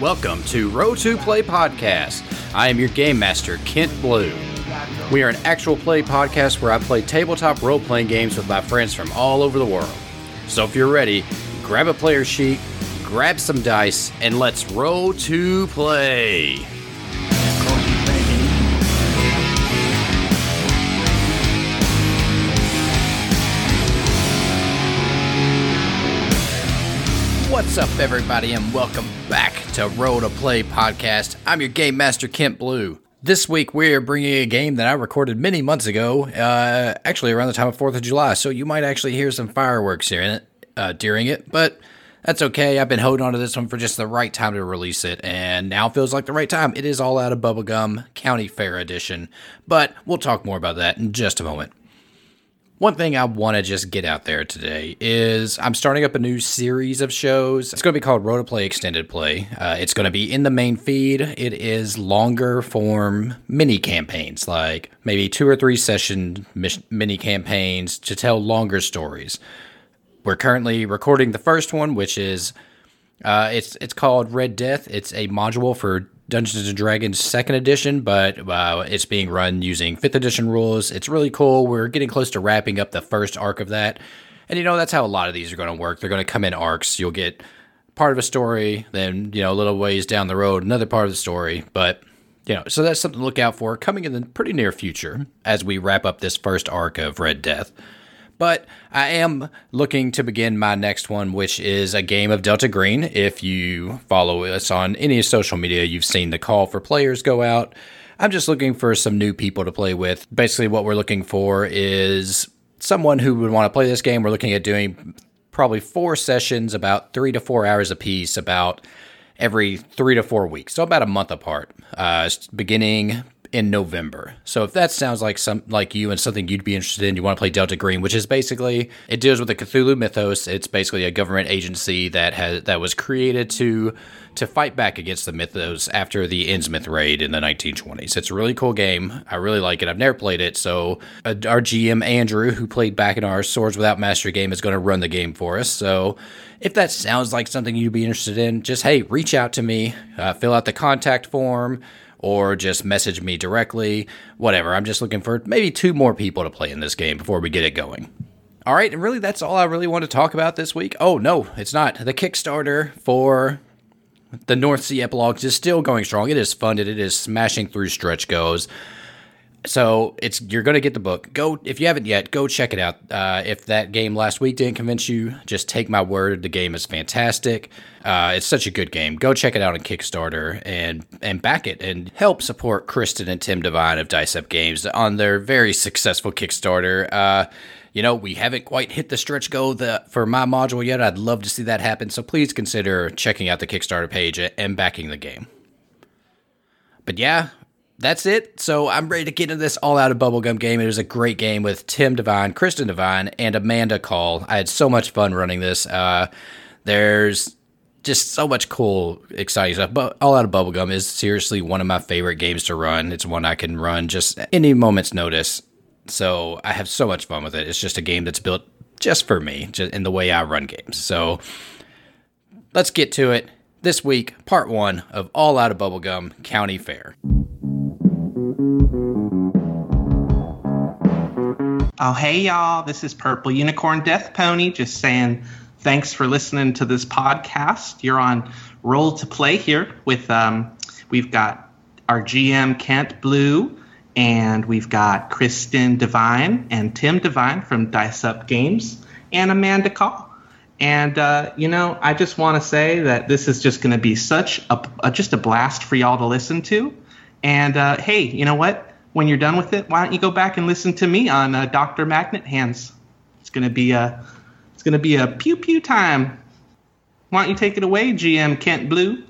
Welcome to Roll to Play Podcast. I am your game master, Kent Blue. We are an actual play podcast where I play tabletop role playing games with my friends from all over the world. So if you're ready, grab a player sheet, grab some dice, and let's roll to play. What's up, everybody, and welcome back to Roll to Play Podcast. I'm your game master, Kent Blue. This week, we are bringing a game that I recorded many months ago, uh, actually around the time of 4th of July, so you might actually hear some fireworks during it, uh, during it, but that's okay. I've been holding on to this one for just the right time to release it, and now feels like the right time. It is all out of Bubblegum County Fair Edition, but we'll talk more about that in just a moment. One thing I want to just get out there today is I'm starting up a new series of shows. It's going to be called Roll to Play Extended Play. Uh, it's going to be in the main feed. It is longer form mini campaigns, like maybe two or three session mini campaigns to tell longer stories. We're currently recording the first one, which is uh, it's it's called Red Death. It's a module for Dungeons and Dragons Second Edition, but uh, it's being run using Fifth Edition rules. It's really cool. We're getting close to wrapping up the first arc of that, and you know that's how a lot of these are going to work. They're going to come in arcs. You'll get part of a story, then you know a little ways down the road, another part of the story, but. You know, so that's something to look out for coming in the pretty near future as we wrap up this first arc of Red Death. But I am looking to begin my next one, which is a game of Delta Green. If you follow us on any social media, you've seen the call for players go out. I'm just looking for some new people to play with. Basically, what we're looking for is someone who would want to play this game. We're looking at doing probably four sessions, about three to four hours apiece, about every three to four weeks, so about a month apart, uh, beginning in November. So if that sounds like some like you and something you'd be interested in, you want to play Delta Green, which is basically it deals with the Cthulhu mythos. It's basically a government agency that has that was created to to fight back against the mythos after the Innsmouth raid in the 1920s. It's a really cool game. I really like it. I've never played it, so uh, our GM Andrew, who played back in our Swords Without Mastery game, is going to run the game for us. So if that sounds like something you'd be interested in, just hey, reach out to me, uh, fill out the contact form or just message me directly, whatever. I'm just looking for maybe two more people to play in this game before we get it going. All right, and really that's all I really want to talk about this week. Oh, no, it's not. The Kickstarter for the North Sea Epilogues is still going strong. It is funded, it is smashing through stretch goes. So it's you're going to get the book. Go if you haven't yet. Go check it out. Uh, if that game last week didn't convince you, just take my word. The game is fantastic. Uh, it's such a good game. Go check it out on Kickstarter and and back it and help support Kristen and Tim Devine of Dice Up Games on their very successful Kickstarter. Uh, you know we haven't quite hit the stretch goal the, for my module yet. I'd love to see that happen. So please consider checking out the Kickstarter page and backing the game. But yeah, that's it. So I'm ready to get into this all out of bubblegum game. It was a great game with Tim Devine, Kristen Devine, and Amanda Call. I had so much fun running this. Uh, there's just so much cool, exciting stuff. But all out of bubblegum is seriously one of my favorite games to run. It's one I can run just any moment's notice. So I have so much fun with it. It's just a game that's built just for me, just in the way I run games. So let's get to it. This week, part one of All Out of Bubblegum County Fair. Oh, hey, y'all. This is Purple Unicorn Death Pony just saying thanks for listening to this podcast. You're on Roll to Play here with, um, we've got our GM Kent Blue, and we've got Kristen Devine and Tim Devine from Dice Up Games, and Amanda Call. And, uh, you know, I just want to say that this is just going to be such a, a, just a blast for y'all to listen to. And, uh, hey, you know what? When you're done with it, why don't you go back and listen to me on uh, Doctor Magnet Hands? It's gonna be a it's gonna be a pew pew time. Why don't you take it away, GM Kent Blue?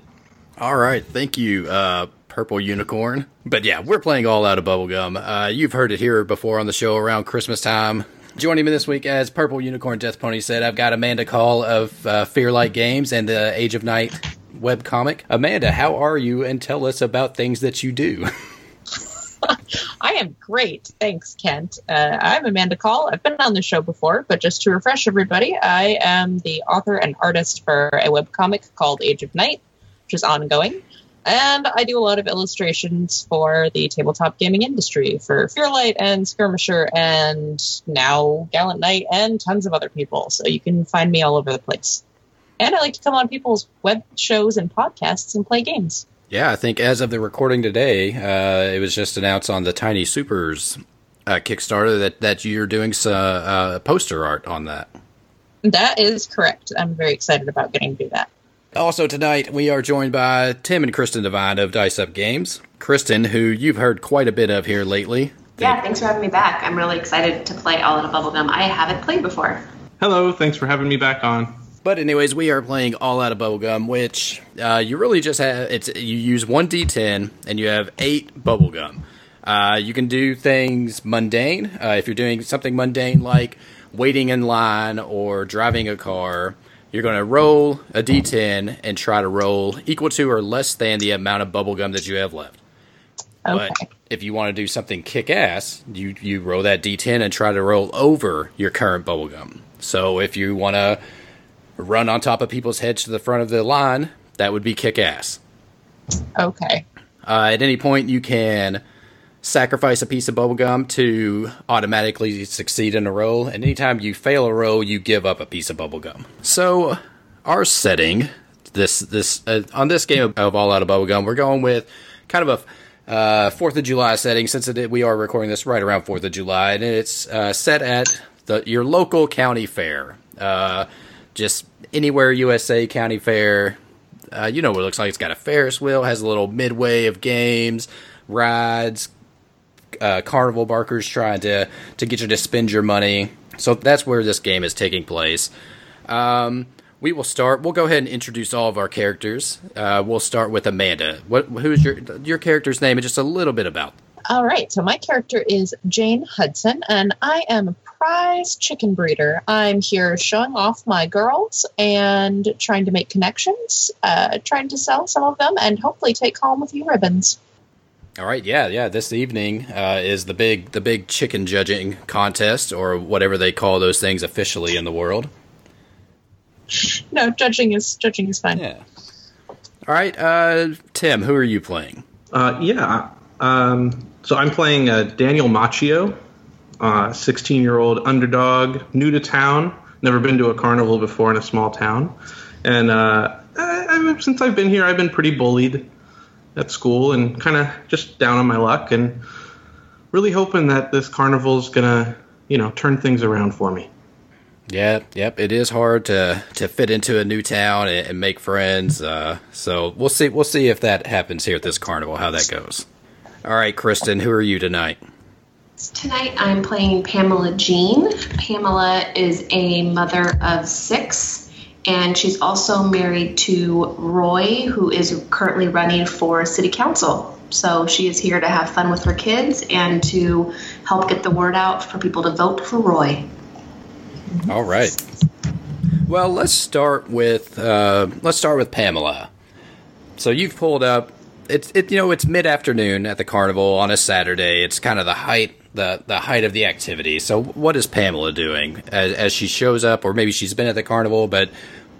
All right, thank you, uh, Purple Unicorn. But yeah, we're playing all out of bubblegum. Uh, you've heard it here before on the show around Christmas time. Joining me this week, as Purple Unicorn Death Pony said, I've got Amanda Call of uh, Fearlight Games and the Age of Night webcomic. Amanda, how are you? And tell us about things that you do. I am great. Thanks, Kent. Uh, I'm Amanda Call. I've been on the show before, but just to refresh everybody, I am the author and artist for a webcomic called Age of Night, which is ongoing. And I do a lot of illustrations for the tabletop gaming industry for Fearlight and Skirmisher and now Gallant Knight and tons of other people. So you can find me all over the place. And I like to come on people's web shows and podcasts and play games. Yeah, I think as of the recording today, uh, it was just announced on the Tiny Supers uh, Kickstarter that, that you're doing some uh, poster art on that. That is correct. I'm very excited about getting to do that. Also tonight, we are joined by Tim and Kristen Devine of Dice Up Games. Kristen, who you've heard quite a bit of here lately. Yeah, thanks for having me back. I'm really excited to play All Out of Bubblegum. I haven't played before. Hello, thanks for having me back on. But anyways, we are playing All Out of Bubblegum, which uh, you really just have. It's you use one D10 and you have eight bubblegum. Uh, you can do things mundane uh, if you're doing something mundane like waiting in line or driving a car. You're going to roll a d10 and try to roll equal to or less than the amount of bubblegum that you have left. Okay. But if you want to do something kick ass, you, you roll that d10 and try to roll over your current bubblegum. So if you want to run on top of people's heads to the front of the line, that would be kick ass. Okay. Uh, at any point, you can sacrifice a piece of bubblegum to automatically succeed in a roll, and anytime you fail a roll, you give up a piece of bubblegum. So, our setting, this this uh, on this game of All Out of Bubblegum, we're going with kind of a uh, Fourth of July setting, since it, we are recording this right around Fourth of July, and it's uh, set at the your local county fair. Just anywhere USA county fair. Uh, you know what it looks like. It's got a Ferris wheel, has a little midway of games, rides, uh, carnival barkers trying to to get you to spend your money. So that's where this game is taking place. Um, we will start. We'll go ahead and introduce all of our characters. Uh, we'll start with Amanda. What who's your your character's name and just a little bit about. All right. So my character is Jane Hudson, and I am prize chicken breeder. I'm here showing off my girls and trying to make connections, uh, trying to sell some of them, and hopefully take home a few ribbons. All right, yeah, yeah. This evening uh, is the big the big chicken judging contest, or whatever they call those things officially in the world. No, judging is judging is fine. Yeah. All right, uh, Tim, who are you playing? Uh, yeah, um, so I'm playing uh, Daniel Macchio, 16 year old underdog, new to town, never been to a carnival before in a small town. And uh, I, I, since I've been here, I've been pretty bullied at school and kind of just down on my luck and really hoping that this carnival's going to, you know, turn things around for me. Yeah, yep. It is hard to to fit into a new town and, and make friends. Uh, so we'll see. We'll see if that happens here at this carnival. How that goes. All right, Kristen. Who are you tonight? Tonight I'm playing Pamela Jean. Pamela is a mother of six, and she's also married to Roy, who is currently running for city council. So she is here to have fun with her kids and to help get the word out for people to vote for Roy. All right. Well, let's start with uh, let's start with Pamela. So you've pulled up. It's it you know it's mid afternoon at the carnival on a Saturday. It's kind of the height the the height of the activity. So what is Pamela doing as, as she shows up, or maybe she's been at the carnival, but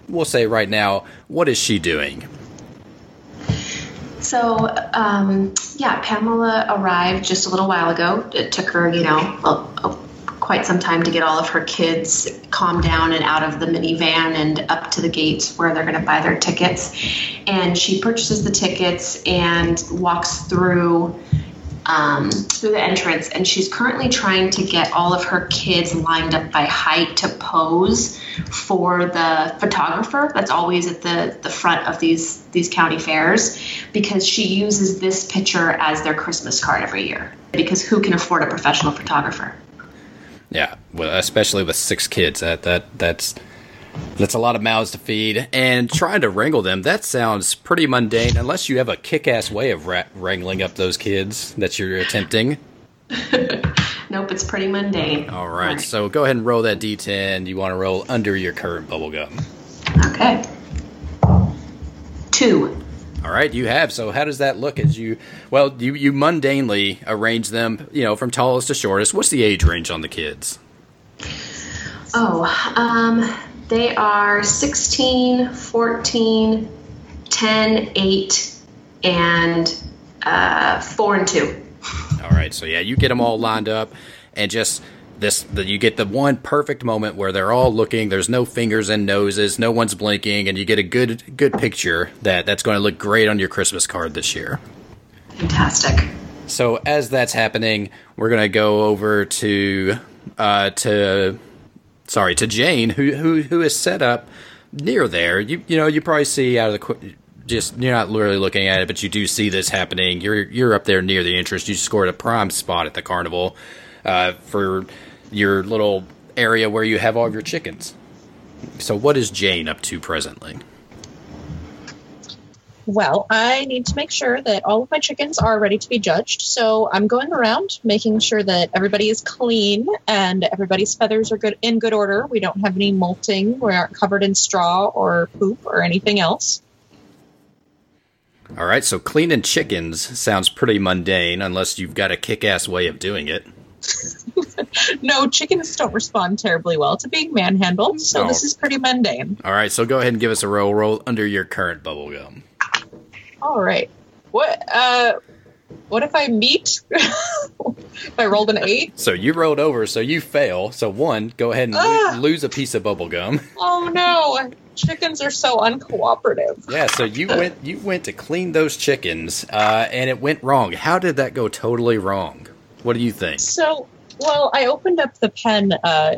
we'll say right now, what is she doing? So, um, yeah, Pamela arrived just a little while ago. It took her, you know, a, a, quite some time to get all of her kids calmed down and out of the minivan and up to the gates where they're going to buy their tickets. And she purchases the tickets and walks through um, through the entrance, and she's currently trying to get all of her kids lined up by height to pose for the photographer that's always at the, the front of these these county fairs because she uses this picture as their Christmas card every year because who can afford a professional photographer? Yeah, well, especially with six kids, that that that's that's a lot of mouths to feed, and trying to wrangle them. That sounds pretty mundane, unless you have a kick-ass way of ra- wrangling up those kids that you're attempting. nope, it's pretty mundane. All right, All right, so go ahead and roll that d10. You want to roll under your current bubble gum. Okay. Two. All right, you have. So how does that look as you well, you you mundanely arrange them, you know, from tallest to shortest. What's the age range on the kids? Oh, um, they are 16, 14, 10, 8, and uh, 4 and 2. All right, so yeah, you get them all lined up, and just this, the, you get the one perfect moment where they're all looking. There's no fingers and noses, no one's blinking, and you get a good good picture that that's going to look great on your Christmas card this year. Fantastic. So as that's happening, we're going to go over to uh, to sorry to Jane, who who who is set up near there. You you know you probably see out of the just you're not really looking at it, but you do see this happening. You're you're up there near the entrance. You scored a prime spot at the carnival uh, for your little area where you have all of your chickens. So what is Jane up to presently? Well, I need to make sure that all of my chickens are ready to be judged. So I'm going around making sure that everybody is clean and everybody's feathers are good in good order. We don't have any molting. We aren't covered in straw or poop or anything else. All right, so cleaning chickens sounds pretty mundane unless you've got a kick-ass way of doing it. No, chickens don't respond terribly well to being manhandled, so Oh. this is pretty mundane. All right, so go ahead and give us a roll roll under your current bubble gum. All right. What uh what if I meet if I rolled an 8? So you rolled over, so you fail. So one, go ahead and lo- lose a piece of bubble gum. Oh no. Chickens are so uncooperative. Yeah, so you went you went to clean those chickens, uh, and it went wrong. How did that go totally wrong? What do you think? So, well, I opened up the pen. Uh,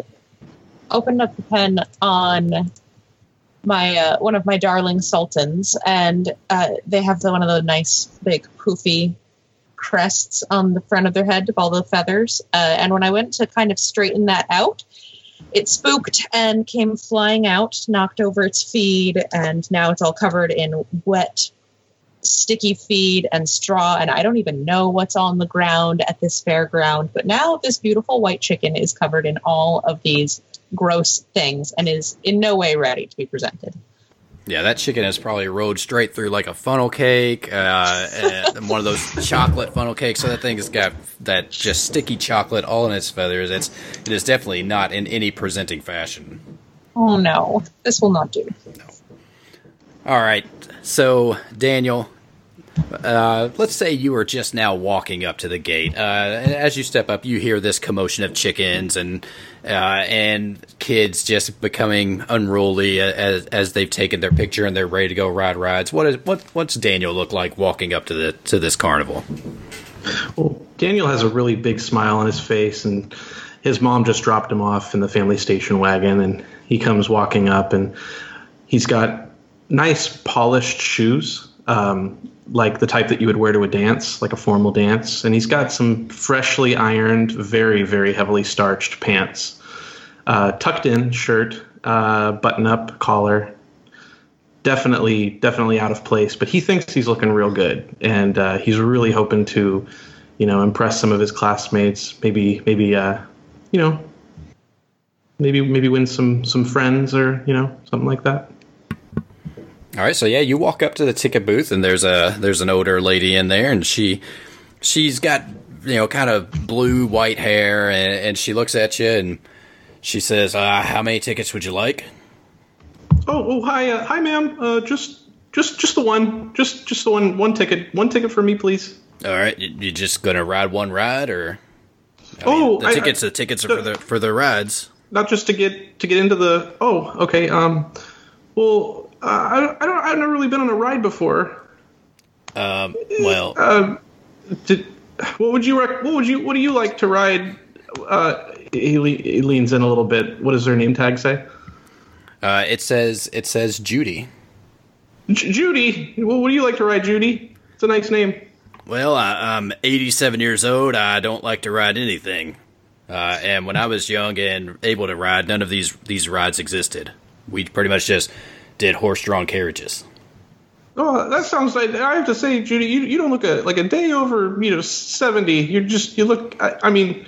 opened up the pen on my uh, one of my darling sultans, and uh, they have the, one of the nice big poofy crests on the front of their head of all the feathers. Uh, and when I went to kind of straighten that out, it spooked and came flying out, knocked over its feed, and now it's all covered in wet sticky feed and straw, and I don't even know what's on the ground at this fairground. But now this beautiful white chicken is covered in all of these gross things and is in no way ready to be presented. Yeah, that chicken has probably rode straight through like a funnel cake, uh, one of those chocolate funnel cakes. So that thing has got that just sticky chocolate all in its feathers. It's it is definitely not in any presenting fashion. Oh no, this will not do. All right, so Daniel, uh, let's say you are just now walking up to the gate. Uh, as you step up, you hear this commotion of chickens and uh, and kids just becoming unruly as as they've taken their picture and they're ready to go ride rides. What is what what's Daniel look like walking up to the to this carnival? Well, Daniel has a really big smile on his face, and his mom just dropped him off in the family station wagon, and he comes walking up, and he's got nice polished shoes, um, like the type that you would wear to a dance, like a formal dance, and he's got some freshly ironed, very very heavily starched pants, uh, tucked in shirt, uh, button up collar, definitely definitely out of place but he thinks he's looking real good. And uh, he's really hoping to you know impress some of his classmates maybe maybe uh, you know maybe maybe win some some friends or you know something like that All right, so yeah, you walk up to the ticket booth and there's a there's an older lady in there and she she's got you know kind of blue white hair and, and she looks at you and she says, uh, "How many tickets would you like?" oh oh hi uh, hi ma'am uh, just just just the one just just the one one ticket one ticket for me please All right, you, you just gonna ride one ride or? I Oh, the I- tickets the tickets are for the for the rides. not just to get to get into the oh okay um well uh, I, I don't I've never really been on a ride before Um, well, Um, did, what would you rec- what would you what do you like to ride? Uh, he, le- he leans in a little bit. What does their name tag say? uh, it says it says Judy. J- Judy. Well, what do you like to ride, Judy? It's a nice name. Well, I, I'm 87 years old. I don't like to ride anything. Uh, and when I was young and able to ride, none of these these rides existed. We pretty much just did horse-drawn carriages. Oh, that sounds like I have to say, Judy, you, you don't look a, like a day over you know seventy. You're just you look. I, I mean,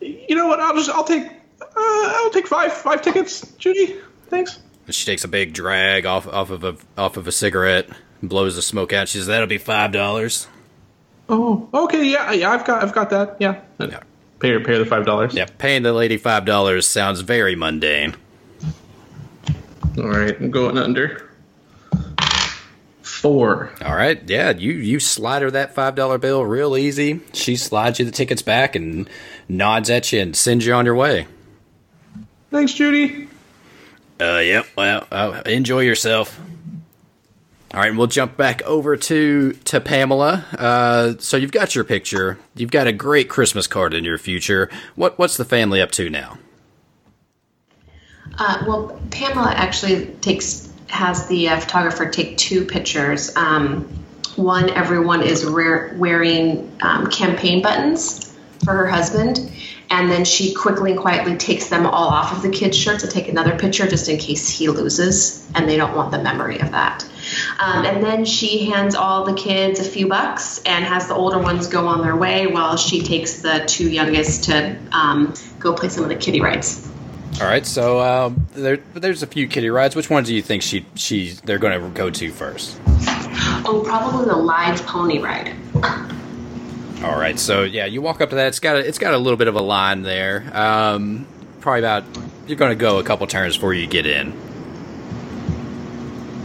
you know what? I'll just I'll take uh, I'll take five five tickets, Judy. Thanks. And she takes a big drag off off of a off of a cigarette, blows the smoke out. She says, "That'll be five dollars." Oh, okay, yeah, yeah, I've got, I've got that. Yeah, Yeah. pay her, pay her the five dollars. Yeah, paying the lady five dollars sounds very mundane. All right, I'm going under. Four. All right, yeah, you you slide her that five dollar bill real easy. She slides you the tickets back and nods at you and sends you on your way. Thanks, Judy. Uh, yep. Well, uh, enjoy yourself. All right, and we'll jump back over to to Pamela. Uh, so you've got your picture. You've got a great Christmas card in your future. What what's the family up to now? Uh, well, Pamela actually takes has the uh, photographer take two pictures. Um, one, everyone is wear, wearing um, campaign buttons for her husband, and then she quickly and quietly takes them all off of the kids' shirts to take another picture just in case he loses, and they don't want the memory of that. Um, and then she hands all the kids a few bucks and has the older ones go on their way while she takes the two youngest to um, go play some of the kiddie rides. All right, so um, there there's a few kitty rides. Which ones do you think she she they're going to go to first? Oh, probably the live pony ride. All right, so yeah, you walk up to that. It's got a, it's got a little bit of a line there. Um, probably about you're going to go a couple turns before you get in.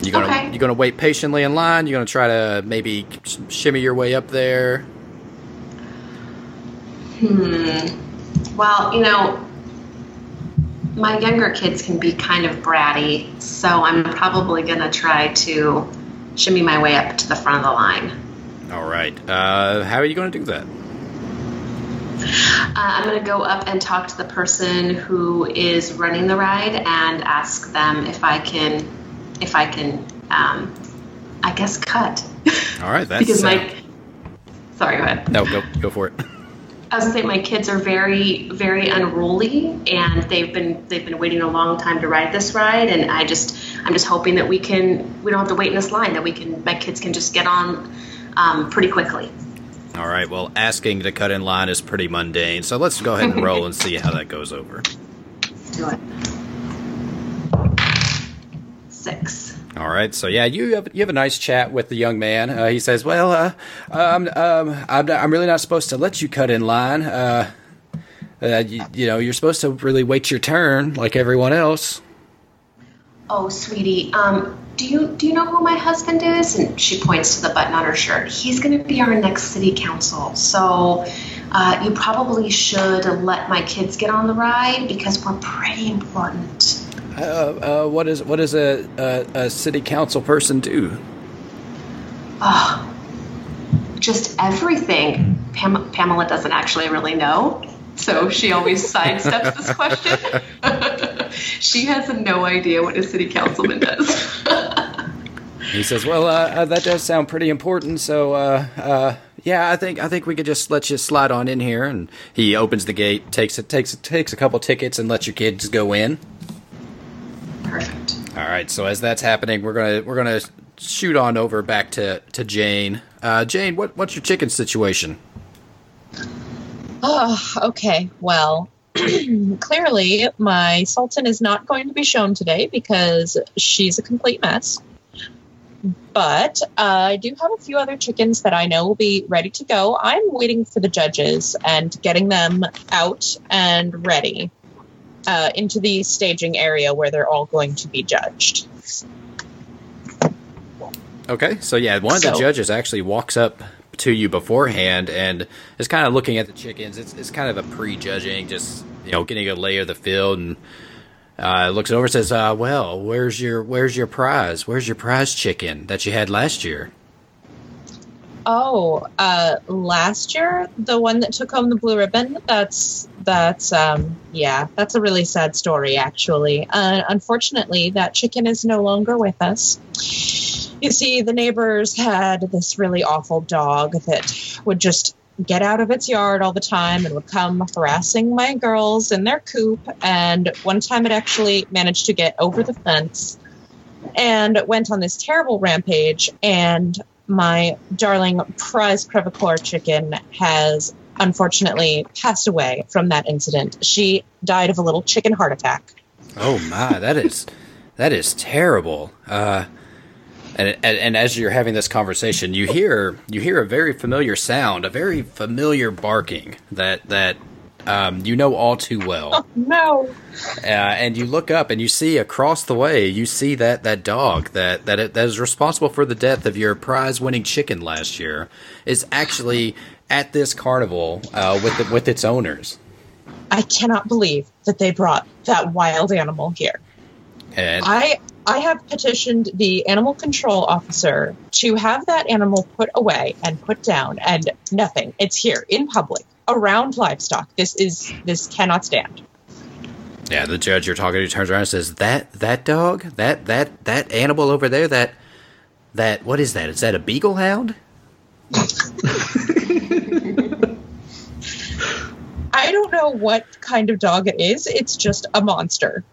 You're gonna Okay. you're gonna wait patiently in line. You're gonna try to maybe shimmy your way up there. Hmm. Well, you know, my younger kids can be kind of bratty, so I'm probably going to try to shimmy my way up to the front of the line. All right, uh, how are you going to do that? Uh, I'm going to go up and talk to the person who is running the ride and ask them if I can, if I can, um, I guess cut. All right, that's because uh, my, sorry, go ahead. no go go for it. I was gonna say my kids are very, very unruly, and they've been they've been waiting a long time to ride this ride, and I just I'm just hoping that we can we don't have to wait in this line that we can my kids can just get on um, pretty quickly. All right, well, asking to cut in line is pretty mundane, so let's go ahead and roll and see how that goes over. Do it. Six. All right, so yeah, you have you have a nice chat with the young man. Uh, he says, "Well, uh, um, um, I'm I'm really not supposed to let you cut in line. Uh, uh, you, you know, you're supposed to really wait your turn like everyone else." Oh, sweetie, um, do you do you know who my husband is? And she points to the button on her shirt. He's going to be our next city council, so uh, you probably should let my kids get on the ride because we're pretty important. Uh, uh, what is what does a, a a city council person do? Oh, just everything. Pam- Pamela doesn't actually really know, so she always sidesteps this question. she has no idea what a city councilman does. He says, "Well, uh, uh, that does sound pretty important. So, uh, uh, yeah, I think I think we could just let you slide on in here." And he opens the gate, takes it, takes it, takes a couple tickets, and lets your kids go in. Perfect. All right. So as that's happening, we're gonna we're gonna shoot on over back to to Jane. Uh, Jane, what what's your chicken situation? Oh, okay. Well, clearly my Sultan is not going to be shown today because she's a complete mess. But uh, I do have a few other chickens that I know will be ready to go. I'm waiting for the judges and getting them out and ready uh, into the staging area where they're all going to be judged. Okay. So yeah, one of the So- judges actually walks up to you beforehand and is kind of looking at the chickens. It's it's kind of a prejudging, just you know, getting a lay of the field and. Uh, looks over and says, uh, "Well, where's your where's your prize? Where's your prize chicken that you had last year?" Oh, uh, last year, the one that took home the blue ribbon. That's that's um, yeah, that's a really sad story, actually. Uh, unfortunately, that chicken is no longer with us. You see, the neighbors had this really awful dog that would just get out of its yard all the time and would come harassing my girls in their coop. And one time, it actually managed to get over the fence and went on this terrible rampage and my darling prize crevecoeur chicken has unfortunately passed away from that incident. She died of a little chicken heart attack. Oh my, that is that is terrible. Uh, And, and and as you're having this conversation, you hear you hear a very familiar sound, a very familiar barking that that um, you know all too well. No. Uh, and you look up and you see across the way, you see that, that dog that that that is responsible for the death of your prize winning chicken last year is actually at this carnival uh, with the, with its owners. I cannot believe that they brought that wild animal here. And I I have petitioned the animal control officer to have that animal put away and put down and nothing. It's here in public around livestock. This is this cannot stand. yeah, the judge you're talking to turns around and says, "That that dog, that that that animal over there, that that what is that? Is that a beagle hound?" I don't know what kind of dog it is. It's just a monster.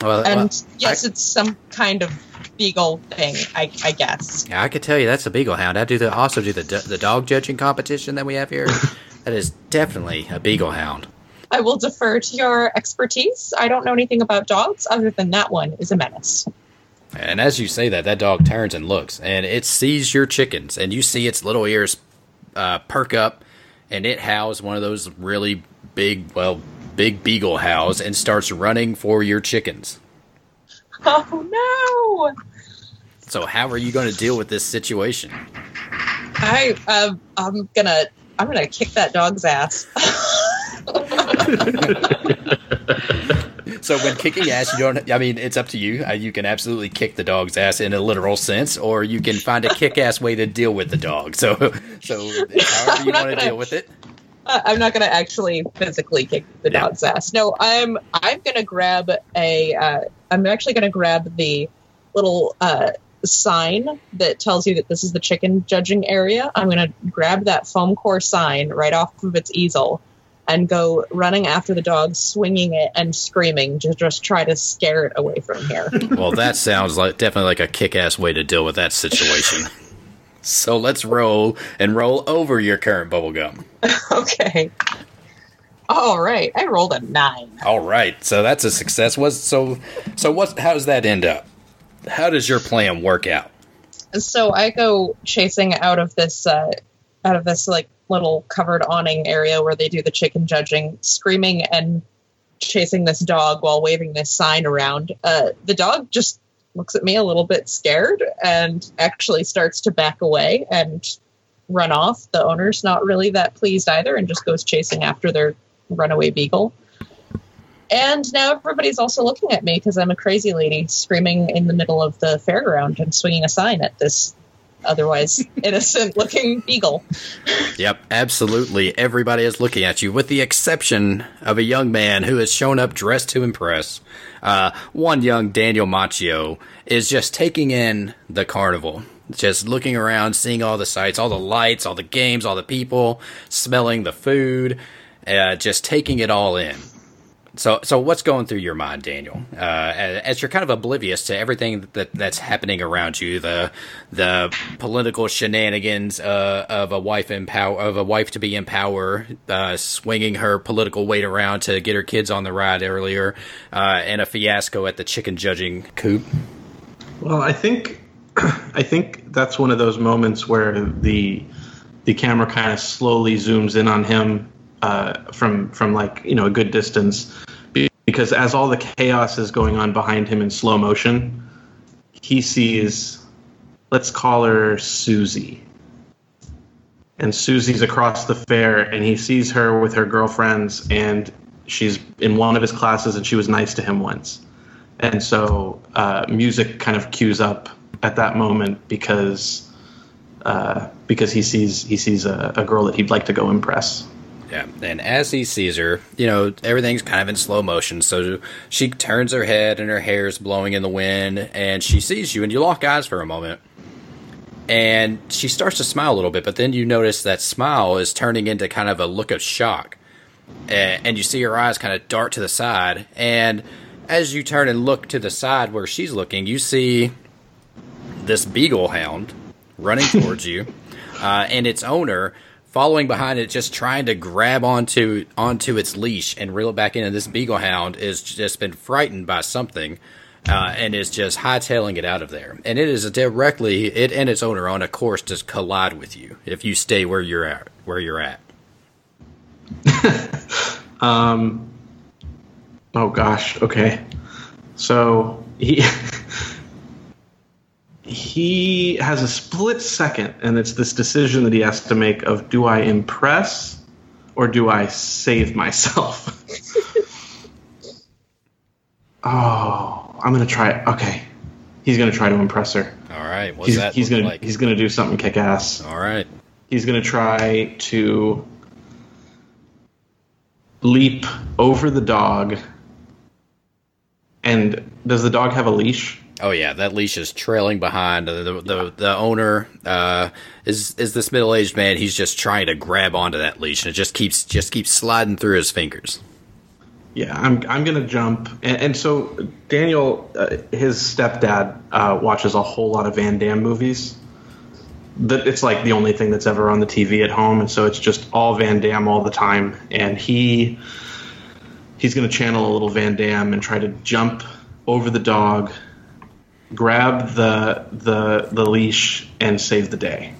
Well, And well, yes, I, it's some kind of beagle thing, I, I guess. yeah, I could tell you that's a beagle hound. I do the also do the the dog judging competition that we have here. that is definitely a beagle hound. I will defer to your expertise. I don't know anything about dogs other than that one is a menace. And as you say that, that dog turns and looks, and it sees your chickens, and you see its little ears uh, perk up, and it howls one of those really big, well, big beagle howls, and starts running for your chickens. Oh no! So, how are you going to deal with this situation? I um, I'm gonna I'm gonna kick that dog's ass. So, when kicking ass, you don't. I mean, it's up to you. Uh, you can absolutely kick the dog's ass in a literal sense, or you can find a kick-ass way to deal with the dog. So, so however you want to deal with it. Uh, I'm not gonna actually physically kick the dog's ass. No, I'm I'm gonna grab a uh, I'm actually gonna grab the little uh, sign that tells you that this is the chicken judging area. I'm gonna grab that foam core sign right off of its easel and go running after the dog, swinging it and screaming to just try to scare it away from here. Well, that sounds like definitely like a kick-ass way to deal with that situation. So let's roll and roll over your current bubblegum. okay. All right, I rolled a nine. All right, so that's a success. Was so so what? How does that end up? How does your plan work out? so I go chasing out of this uh, out of this like little covered awning area where they do the chicken judging, screaming and chasing this dog while waving this sign around. Uh, the dog just looks at me a little bit scared and actually starts to back away and run off. The owner's not really that pleased either and just goes chasing after their runaway beagle. And now everybody's also looking at me because I'm a crazy lady screaming in the middle of the fairground and swinging a sign at this otherwise innocent looking beagle. Yep, absolutely. Everybody is looking at you, with the exception of a young man who has shown up dressed to impress. Uh, one young Daniel Macchio is just taking in the carnival, just looking around, seeing all the sights, all the lights, all the games, all the people, smelling the food, uh, just taking it all in. So, so what's going through your mind, Daniel? Uh, as you're kind of oblivious to everything that that's happening around you, the the political shenanigans uh, of a wife in power, of a wife to be in power, uh, swinging her political weight around to get her kids on the ride earlier, uh, and a fiasco at the chicken judging coop. Well, I think I think that's one of those moments where the the camera kind of slowly zooms in on him uh, from from like you know a good distance, because as all the chaos is going on behind him in slow motion, he sees, let's call her Susie. And Susie's across the fair, and he sees her with her girlfriends, and she's in one of his classes, and she was nice to him once and so uh, music kind of cues up at that moment because uh, because he sees he sees a, a girl that he'd like to go impress. Yeah, and as he sees her, you know, everything's kind of in slow motion. So she turns her head and her hair's blowing in the wind, and she sees you, and you lock eyes for a moment. And she starts to smile a little bit, but then you notice that smile is turning into kind of a look of shock. And, and you see her eyes kind of dart to the side. And as you turn and look to the side where she's looking, you see this beagle hound running towards you, uh, and its owner following behind it, just trying to grab onto onto its leash and reel it back in. And this beagle hound has just been frightened by something, uh, and is just hightailing it out of there. And it is directly it and its owner on a course to collide with you if you stay where you're at. Where you're at. Um. Oh gosh. Okay. So he he has a split second, and it's this decision that he has to make of do I impress or do I save myself? oh, I'm gonna try. Okay, he's gonna try to impress her. All right. What's He's, that he's gonna like? he's gonna do something kick ass. All right. He's going to try to leap over the dog. And does the dog have a leash? Oh yeah, that leash is trailing behind. The the, the, the owner uh, is is this middle aged man. He's just trying to grab onto that leash, and it just keeps just keeps sliding through his fingers. Yeah, I'm, I'm to jump. And, and so Daniel, uh, his stepdad, uh, watches a whole lot of Van Damme movies. That it's like the only thing that's ever on the TV at home, and so it's just all Van Damme all the time. And he he's to channel a little Van Damme and try to jump over the dog, grab the the the leash, and save the day.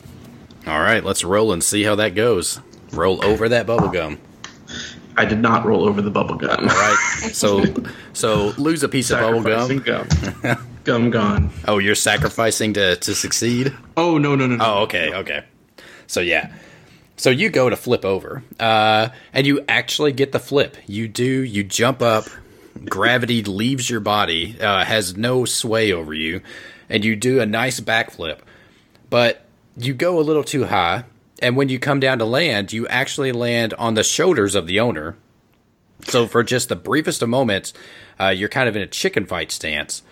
All right, let's roll and see how that goes. Roll over that bubble gum. I did not roll over the bubble gum. All right, so so lose a piece of bubble gum. gum. gum gone. Oh, you're sacrificing to to succeed. Oh no no no no. Oh, okay, okay. So yeah. So you go to flip over, uh, and you actually get the flip. You do. You jump up. Gravity leaves your body, uh, has no sway over you, and you do a nice backflip. But you go a little too high, and when you come down to land, you actually land on the shoulders of the owner. So for just the briefest of moments, uh, you're kind of in a chicken fight stance.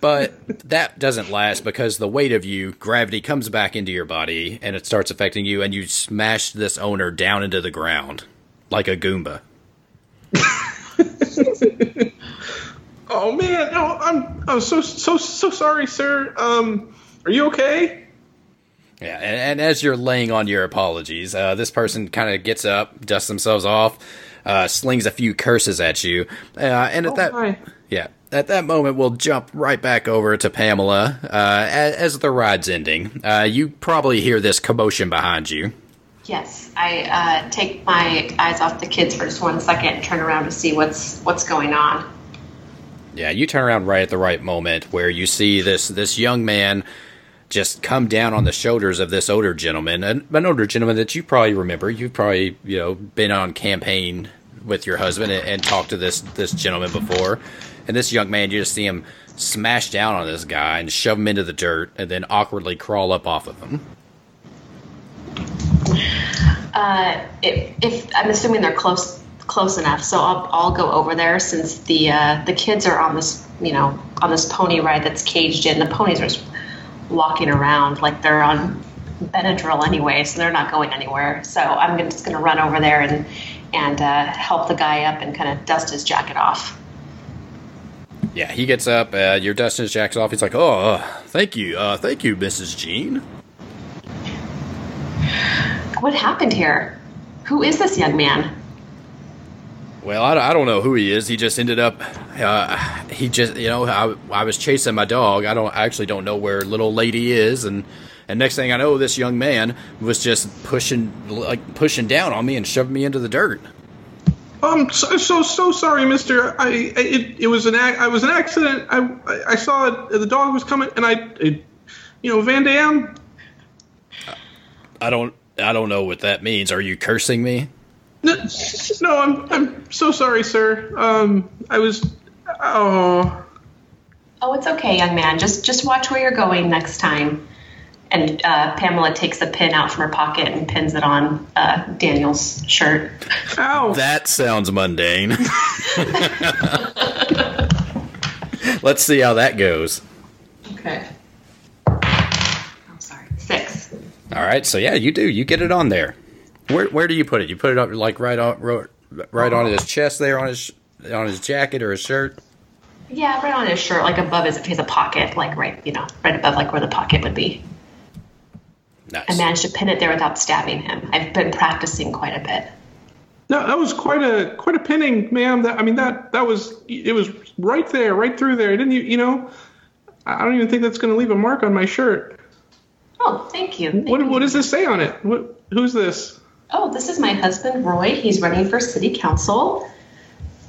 But that doesn't last because the weight of you, gravity comes back into your body and it starts affecting you, and you smash this owner down into the ground like a Goomba. Oh man, no, I'm I'm so so so sorry, sir. Um, are you okay? Yeah, and, and as you're laying on your apologies, uh, this person kind of gets up, dusts themselves off, uh, slings a few curses at you, uh, and at Oh, that my. yeah, at that moment we'll jump right back over to Pamela uh, as, as the ride's ending. Uh, you probably hear this commotion behind you. Yes, I uh, take my eyes off the kids for just one second and turn around to see what's what's going on. Yeah, you turn around right at the right moment where you see this this young man just come down on the shoulders of this older gentleman, an, an older gentleman that you probably remember. You've probably you know been on campaign with your husband and, and talked to this this gentleman before. And this young man, you just see him smash down on this guy and shove him into the dirt, and then awkwardly crawl up off of him. Uh, if, if I'm assuming they're close close enough, so I'll, I'll go over there since the uh, the kids are on this you know on this pony ride that's caged in. The ponies are just walking around like they're on Benadryl anyway, so they're not going anywhere. So I'm gonna- just going to run over there and and uh, help the guy up and kind of dust his jacket off. Yeah, he gets up. Uh, you're dusting his jacket off. He's like, "Oh, uh, thank you, uh, thank you, Mrs. Jean." What happened here? Who is this young man? Well, I, I don't know who he is. He just ended up. Uh, he just, you know, I, I was chasing my dog. I don't I actually don't know where little lady is, and and next thing I know, this young man was just pushing like pushing down on me and shoving me into the dirt. Um, so so, so sorry, Mister. I, it, it was an ac- I was an accident. I I- I saw it, the dog was coming, and I, it, you know, Van Damme. I don't I don't know what that means. Are you cursing me? No, no, I'm I'm so sorry, sir. Um, I was. Oh, Oh, it's okay, young man. Just just watch where you're going next time. And uh, Pamela takes a pin out from her pocket and pins it on uh, Daniel's shirt. ow! That sounds mundane. Let's see how that goes. Okay. I'm oh, sorry. Six. All right, so yeah, you do. You get it on there. Where where do you put it? You put it up like right on ro- right on his chest there on his on his jacket or his shirt. Yeah, right on his shirt, like above his, his pocket, like right, you know, right above like where the pocket would be. I managed to pin it there without stabbing him. I've been practicing quite a bit. No, that was quite a quite a pinning, ma'am. That I mean that that was it was right there, right through there. Didn't you? You know, I don't even think that's going to leave a mark on my shirt. Oh, thank you. Thank What you. what does this say on it? What, who's this? Oh, this is my husband, Roy. He's running for city council.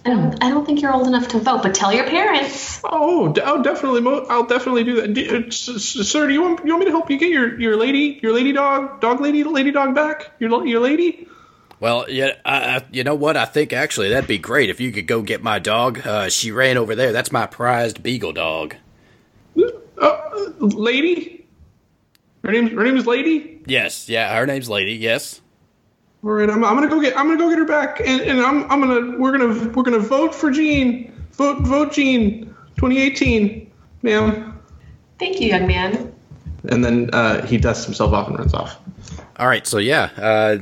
I don't, I don't think you're old enough to vote, but tell your parents. Oh, d- I'll definitely I'll definitely do that. D- uh, s- s- sir, do you want you want me to help you get your, your lady your lady dog dog lady lady dog back? Your your lady? Well, yeah, uh, you know what? I think actually that'd be great if you could go get my dog. Uh, she ran over there. That's my prized beagle dog. Uh, lady? Her name her name is Lady. Yes, yeah, her name's Lady. Yes. All right, I'm, I'm gonna go get I'm gonna go get her back, and, and I'm I'm gonna we're gonna we're gonna vote for Jean. Vote vote Jean, 2018, ma'am. Thank you, young man. And then uh, he dusts himself off and runs off. All right, so yeah, uh,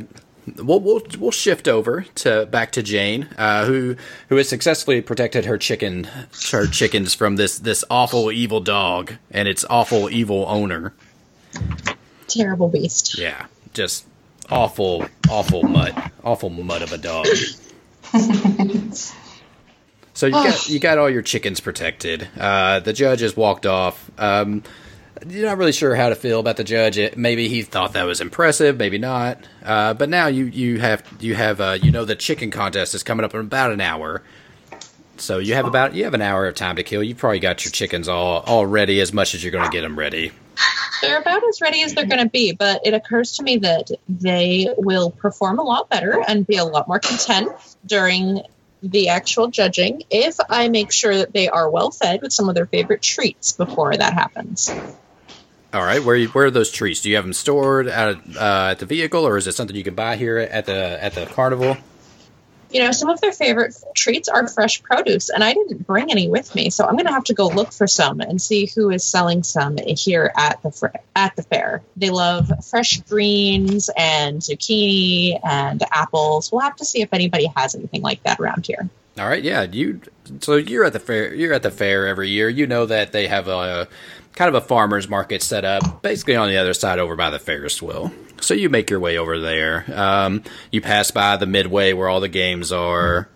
we'll we'll we'll shift over to back to Jane, uh, who who has successfully protected her chicken her chickens from this this awful evil dog and its awful evil owner. Terrible beast. Yeah, just awful awful mud, awful mud of a dog. So you got you got all your chickens protected. Uh, the judge has walked off. Um, you're not really sure how to feel about the judge. It, maybe he thought that was impressive, maybe not. Uh, but now you you have you have uh, you know the chicken contest is coming up in about an hour. So you have about you have an hour of time to kill. You've probably got your chickens all all ready as much as you're going to get them ready. They're about as ready as they're going to be, but it occurs to me that they will perform a lot better and be a lot more content during the actual judging if I make sure that they are well fed with some of their favorite treats before that happens. All right, where where are those treats? Do you have them stored at uh, at the vehicle, or is it something you can buy here at the at the carnival? You know, some of their favorite treats are fresh produce, and I didn't bring any with me, so I'm going to have to go look for some and see who is selling some here at the fr- at the fair. They love fresh greens and zucchini and apples. We'll have to see if anybody has anything like that around here. All right, yeah. You so you're at the fair. You're at the fair every year. You know that they have a kind of a farmers market set up, basically on the other side over by the Ferris wheel. So you make your way over there. Um, you pass by the midway where all the games are.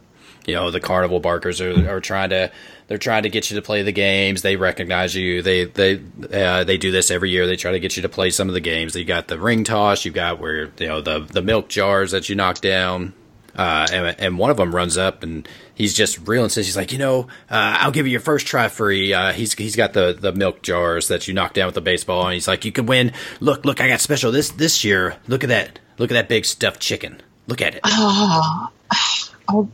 You know the carnival barkers are, are trying to they're trying to get you to play the games. They recognize you. They they uh, they do this every year. They try to get you to play some of the games. You got the ring toss. You got where you know the the milk jars that you knock down. Uh, and, and one of them runs up and he's just real and says he's like you know uh, I'll give you your first try free. Uh, he's he's got the the milk jars that you knock down with the baseball and he's like you can win. Look look I got special this this year. Look at that look at that big stuffed chicken. Look at it. Oh, oh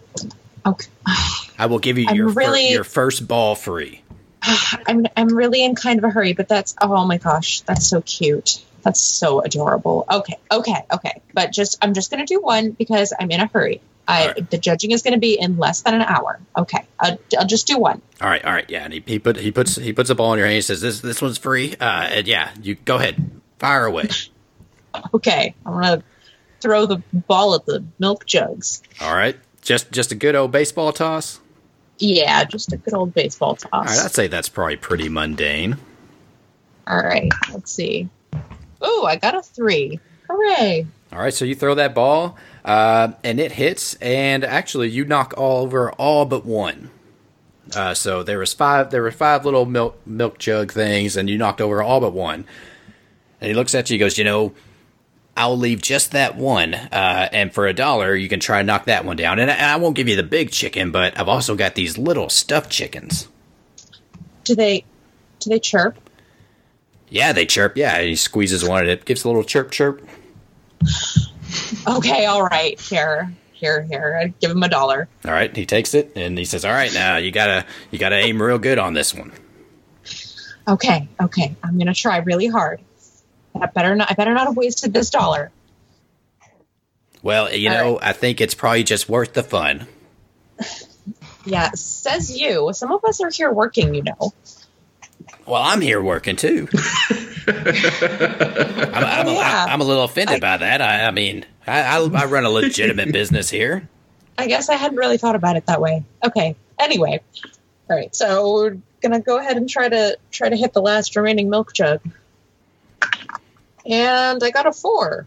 okay. I will give you I'm your fir- your first ball free. I'm I'm really in kind of a hurry, but that's oh my gosh, that's so cute. That's so adorable. Okay, okay, okay. But just I'm just gonna do one because I'm in a hurry. I right. the judging is gonna be in less than an hour. Okay, I'll, I'll just do one. All right, all right, yeah. And he, he put he puts he puts a ball in your hand. He says this this one's free. Uh, and yeah, you go ahead, fire away. Okay, I'm gonna throw the ball at the milk jugs. All right, just just a good old baseball toss. Yeah, just a good old baseball toss. All right, I'd say that's probably pretty mundane. All right, let's see. Ooh, I got a three. Hooray! All right, so you throw that ball, uh, and it hits, and actually you knock all over all but one. Uh, so there was five. There were five little milk milk jug things, and you knocked over all but one. And he looks at you. He goes, "You know, I'll leave just that one, uh, and for a dollar, you can try and knock that one down. And I, and I won't give you the big chicken, but I've also got these little stuffed chickens. Do they do they chirp? Yeah, they chirp. Yeah, and he squeezes one, and it gives a little chirp chirp. Okay, all right. Here, here, here. I give him a dollar. All right, he takes it, and he says, "All right, now you gotta you gotta aim real good on this one." Okay, okay. I'm gonna try really hard. I better not. I better not have wasted this dollar. Well, you All know, I think it's probably just worth the fun. Yeah, says you. Some of us are here working, you know. Well, I'm here working too. I'm, I'm, a, Yeah. I'm a little offended by that. I, I mean, I, I, I run a legitimate business here. I guess I hadn't really thought about it that way. Okay. Anyway, all right. So we're gonna go ahead and try to try to hit the last remaining milk jug. And I got a four.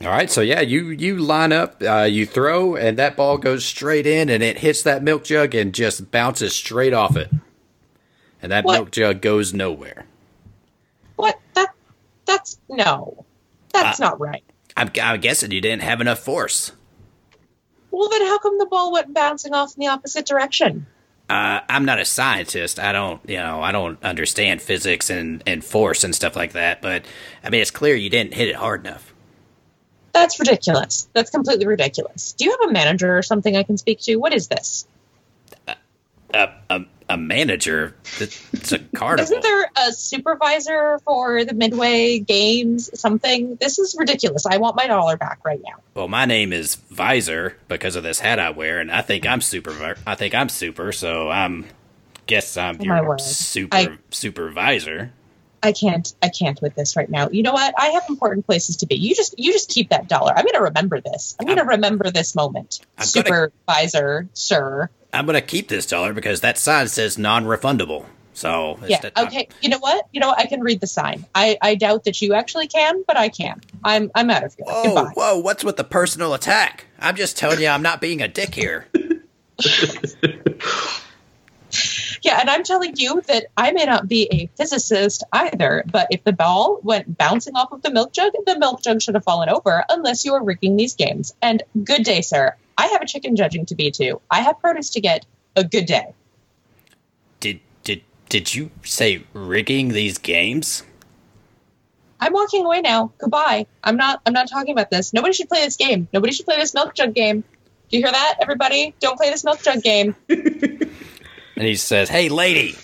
All right, so yeah, you you line up, uh, you throw, and that ball goes straight in, and it hits that milk jug and just bounces straight off it, and that What? milk jug goes nowhere. What? That? That's no. That's Uh, not right. I'm, I'm guessing you didn't have enough force. Well, then how come the ball went bouncing off in the opposite direction? Uh, I'm not a scientist. I don't, you know, I don't understand physics and, and force and stuff like that. But I mean, it's clear you didn't hit it hard enough. That's ridiculous. That's completely ridiculous. Do you have a manager or something I can speak to? What is this? A a, a manager. It's a carnival. Isn't there a supervisor for the Midway Games? Something? This is ridiculous. I want my dollar back right now. Well, my name is Visor because of this hat I wear, and I think I'm super. I think I'm super, so I'm. Guess I'm Oh, your super I- supervisor. I can't. I can't with this right now. You know what? I have important places to be. You just. You just keep that dollar. I'm going to remember this. I'm going to remember this moment, I'm gonna- supervisor, sir. I'm gonna keep this dollar because that sign says non-refundable. So it's Yeah. the- Okay. You know what? You know what? I can read the sign. I. I doubt that you actually can, but I can. I'm. I'm out of here. Whoa, Goodbye. whoa! What's with the personal attack? I'm just telling you, I'm not being a dick here. Yeah, and I'm telling you that I may not be a physicist either, but if the ball went bouncing off of the milk jug, the milk jug should have fallen over unless you are rigging these games. And good day, sir. I have a chicken judging to be too. I have produce to get. A good day. Did did did you say rigging these games? I'm walking away now. Goodbye. I'm not I'm not talking about this. Nobody should play this game. Nobody should play this milk jug game. Do you hear that, everybody? Don't play this milk jug game. And he says, "Hey, lady."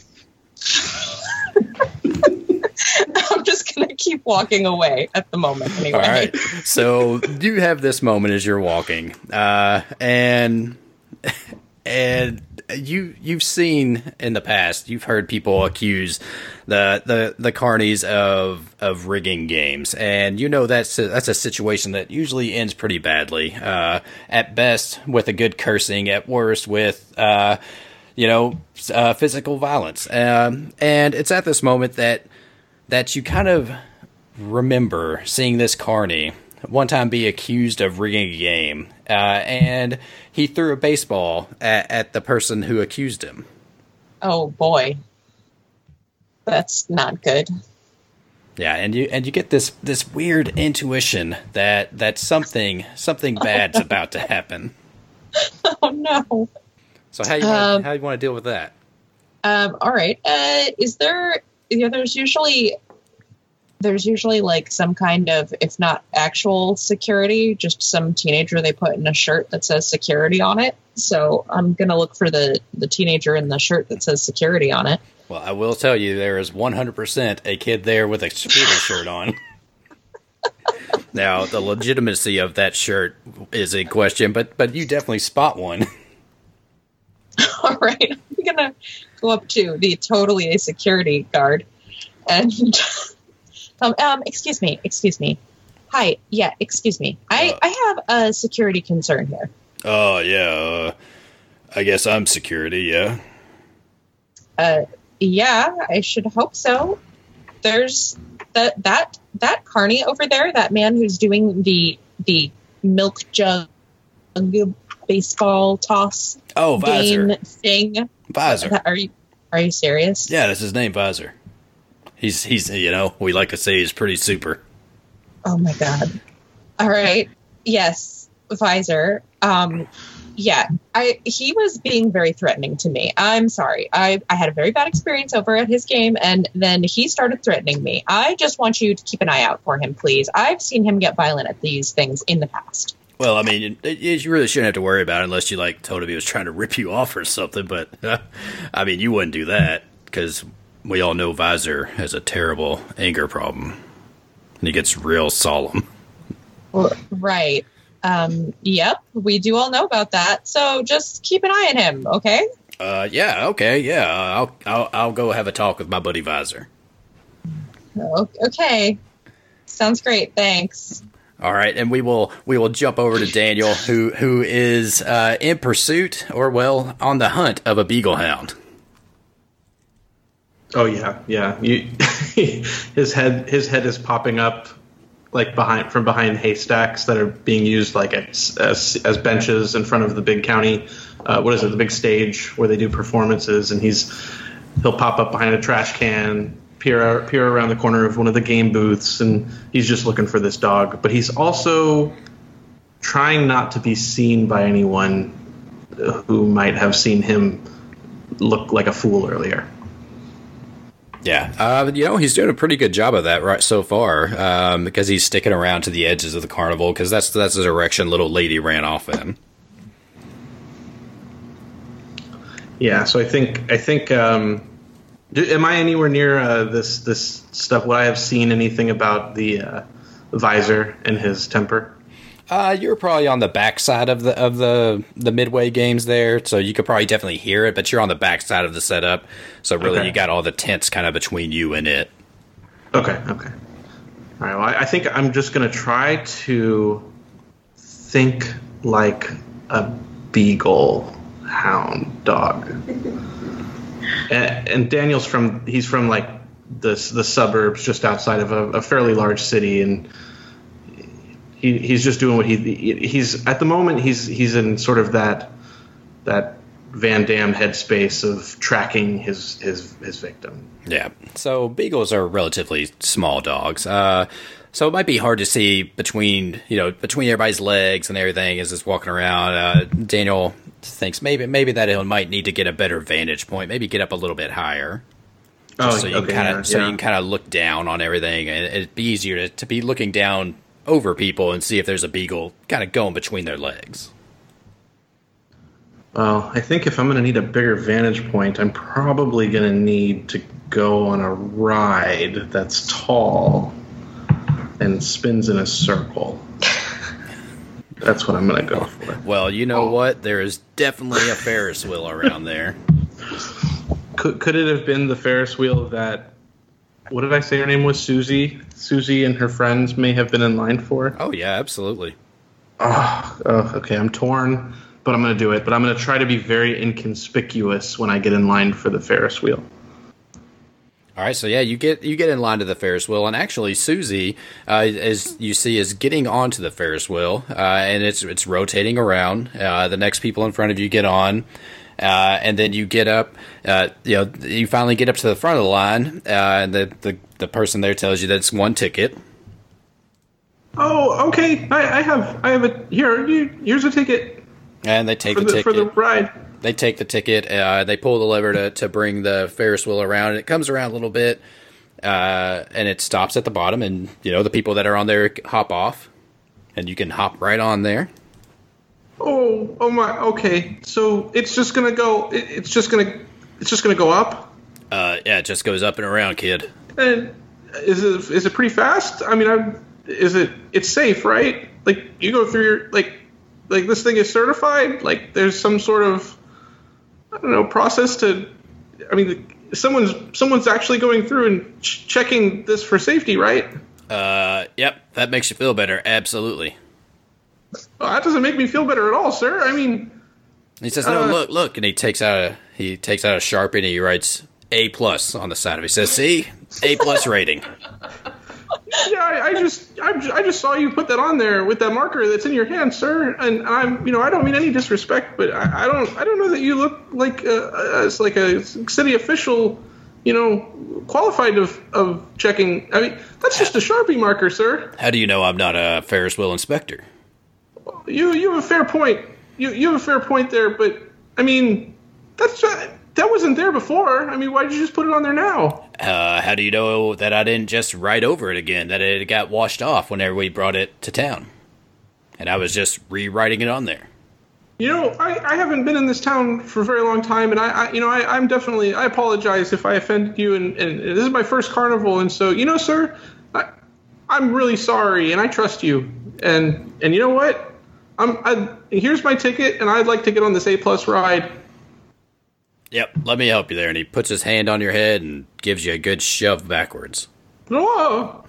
I'm just gonna keep walking away at the moment anyway. All right. So you have this moment as you're walking, uh, and and you you've seen in the past, you've heard people accuse the the the carnies of of rigging games, and you know that's a, that's a situation that usually ends pretty badly. Uh, at best, with a good cursing. At worst, with uh, you know uh, physical violence. Um, and it's at this moment that that you kind of remember seeing this carney one time be accused of rigging a game, uh, and he threw a baseball at, at the person who accused him. Oh boy. That's not good. Yeah, and you and you get this this weird intuition that that something something bad's about to happen. Oh no. So how you wanna, Um, how you want to deal with that? Um, all right. Uh, is there? Yeah, there's usually there's usually like some kind of, if not actual security, just some teenager they put in a shirt that says security on it. So I'm gonna look for the the teenager in the shirt that says security on it. Well, I will tell you there is 100% a kid there with a security shirt on. now, the legitimacy of that shirt is in question, but but you definitely spot one. All right, I'm gonna go up to the totally a security guard and um, um excuse me, excuse me. Hi, yeah, excuse me. I Uh. I have a security concern here. Oh, yeah. Uh, I guess I'm security, yeah. Uh, yeah, I should hope so. There's that that that carney over there, that man who's doing the the milk jug baseball toss Oh, Visor. thing. Visor. Are you are you serious? Yeah, that's his name, Visor. He's, he's, you know, we like to say he's pretty super. Oh my god. All right. Yes, visor. Um yeah, I he was being very threatening to me. I'm sorry. I I had a very bad experience over at his game and then he started threatening me. I just want you to keep an eye out for him, please. I've seen him get violent at these things in the past. Well, I mean, you, really shouldn't have to worry about it unless you, like, told him he was trying to rip you off or something, but, I mean, you wouldn't do that, because we all know Visor has a terrible anger problem. And he gets real solemn. Right. Um yep, we do all know about that. So just keep an eye on him, okay? Uh, yeah, okay, yeah, I'll, I'll, I'll go have a talk with my buddy Visor. Okay. Sounds great. Thanks. All right, and we will we will jump over to Daniel, who who is uh, in pursuit, or well, on the hunt of a beagle hound. Oh yeah, yeah. You, his head his head is popping up like behind from behind haystacks that are being used like as as, as benches in front of the big county. Uh, what is it? The big stage where they do performances, and he's he'll pop up behind a trash can, peer peer around the corner of one of the game booths, and he's just looking for this dog. But he's also trying not to be seen by anyone who might have seen him look like a fool earlier. Yeah, uh, you know he's doing a pretty good job of that right so far um, because he's sticking around to the edges of the carnival because that's that's the direction little lady ran off in. Yeah, so I think I think um, do, am I anywhere near uh, this this stuff? Would I have seen anything about the uh, visor and his temper? Uh, you're probably on the backside of the of the the midway games there, so you could probably definitely hear it. But you're on the backside of the setup, so really Okay. you got all the tents kind of between you and it. Okay, okay. All right. Well, I, I think I'm just gonna try to think like a beagle hound dog. And, and Daniel's from he's from like the the suburbs just outside of a, a fairly large city, and he he's just doing what he he's at the moment he's he's in sort of that that Van Damme headspace of tracking his his his victim. Yeah. So beagles are relatively small dogs. Uh, so it might be hard to see between you know between everybody's legs and everything as it's walking around. Uh, Daniel thinks maybe maybe that he might need to get a better vantage point. Maybe get up a little bit higher. Oh, so you can kind of so you can kind of look down on everything, and it'd be easier to, to be looking down over people and see if there's a beagle kind of going between their legs. Well, I think if I'm going to need a bigger vantage point, I'm probably going to need to go on a ride that's tall and spins in a circle. That's what I'm going to go for. Well, you know what? There is definitely a Ferris wheel around there. Could, could it have been the Ferris wheel that, what did I say her name was? Susie? Susie and her friends may have been in line for? Oh yeah, absolutely. Oh, oh, okay. I'm torn, but I'm going to do it. But I'm going to try to be very inconspicuous when I get in line for the Ferris wheel. All right, so yeah, you get you get in line to the Ferris wheel, and actually Susie, uh, as you see, is getting onto the Ferris wheel, uh, and it's it's rotating around. Uh, the next people in front of you get on, uh, and then you get up. Uh, you know, you finally get up to the front of the line, uh, and the, the the person there tells you that it's one ticket. Oh, okay. I, I have I have a here. You, here's a ticket And they take for the, the, ticket. for the ride. They take the ticket. Uh, they pull the lever to, to bring the Ferris wheel around, and it comes around a little bit, uh, and it stops at the bottom. And you know the people that are on there hop off, and you can hop right on there. Oh, oh my. Okay, so it's just gonna go. It, it's just gonna. It's just gonna go up. Uh, yeah, it just goes up and around, kid. And is it is it pretty fast? I mean, I'm. Is it? It's safe, right? Like you go through your like, like this thing is certified. Like there's some sort of, I don't know, process to. I mean, someone's someone's actually going through and ch- checking this for safety, right? Uh, yep, that makes you feel better. Absolutely. Well, that doesn't make me feel better at all, sir. I mean, He says, "No, Uh, look, look," and he takes out a he takes out a sharpie and he writes A plus on the side of it. He says, "See, A plus rating." yeah, I, I just, I, I just saw you put that on there with that marker that's in your hand, sir. And I'm, you know, I don't mean any disrespect, but I, I don't, I don't know that you look like a, as like a city official, you know, qualified of of checking. I mean, that's just a sharpie marker, sir. How do you know I'm not a Ferris wheel inspector? You, you have a fair point. You, you have a fair point there, but I mean, that's uh, that wasn't there before. I mean, why did you just put it on there now? Uh, how do you know that I didn't just write over it again? That it got washed off whenever we brought it to town, and I was just rewriting it on there. You know, I, I haven't been in this town for a very long time, and I, I you know, I, I'm definitely, I apologize if I offended you, and, and this is my first carnival, and so, you know, sir, I, I'm really sorry, and I trust you, and and you know what, I'm, I, here's my ticket, and I'd like to get on this A plus ride. Yep, let me help you there. And he puts his hand on your head and gives you a good shove backwards. Oh,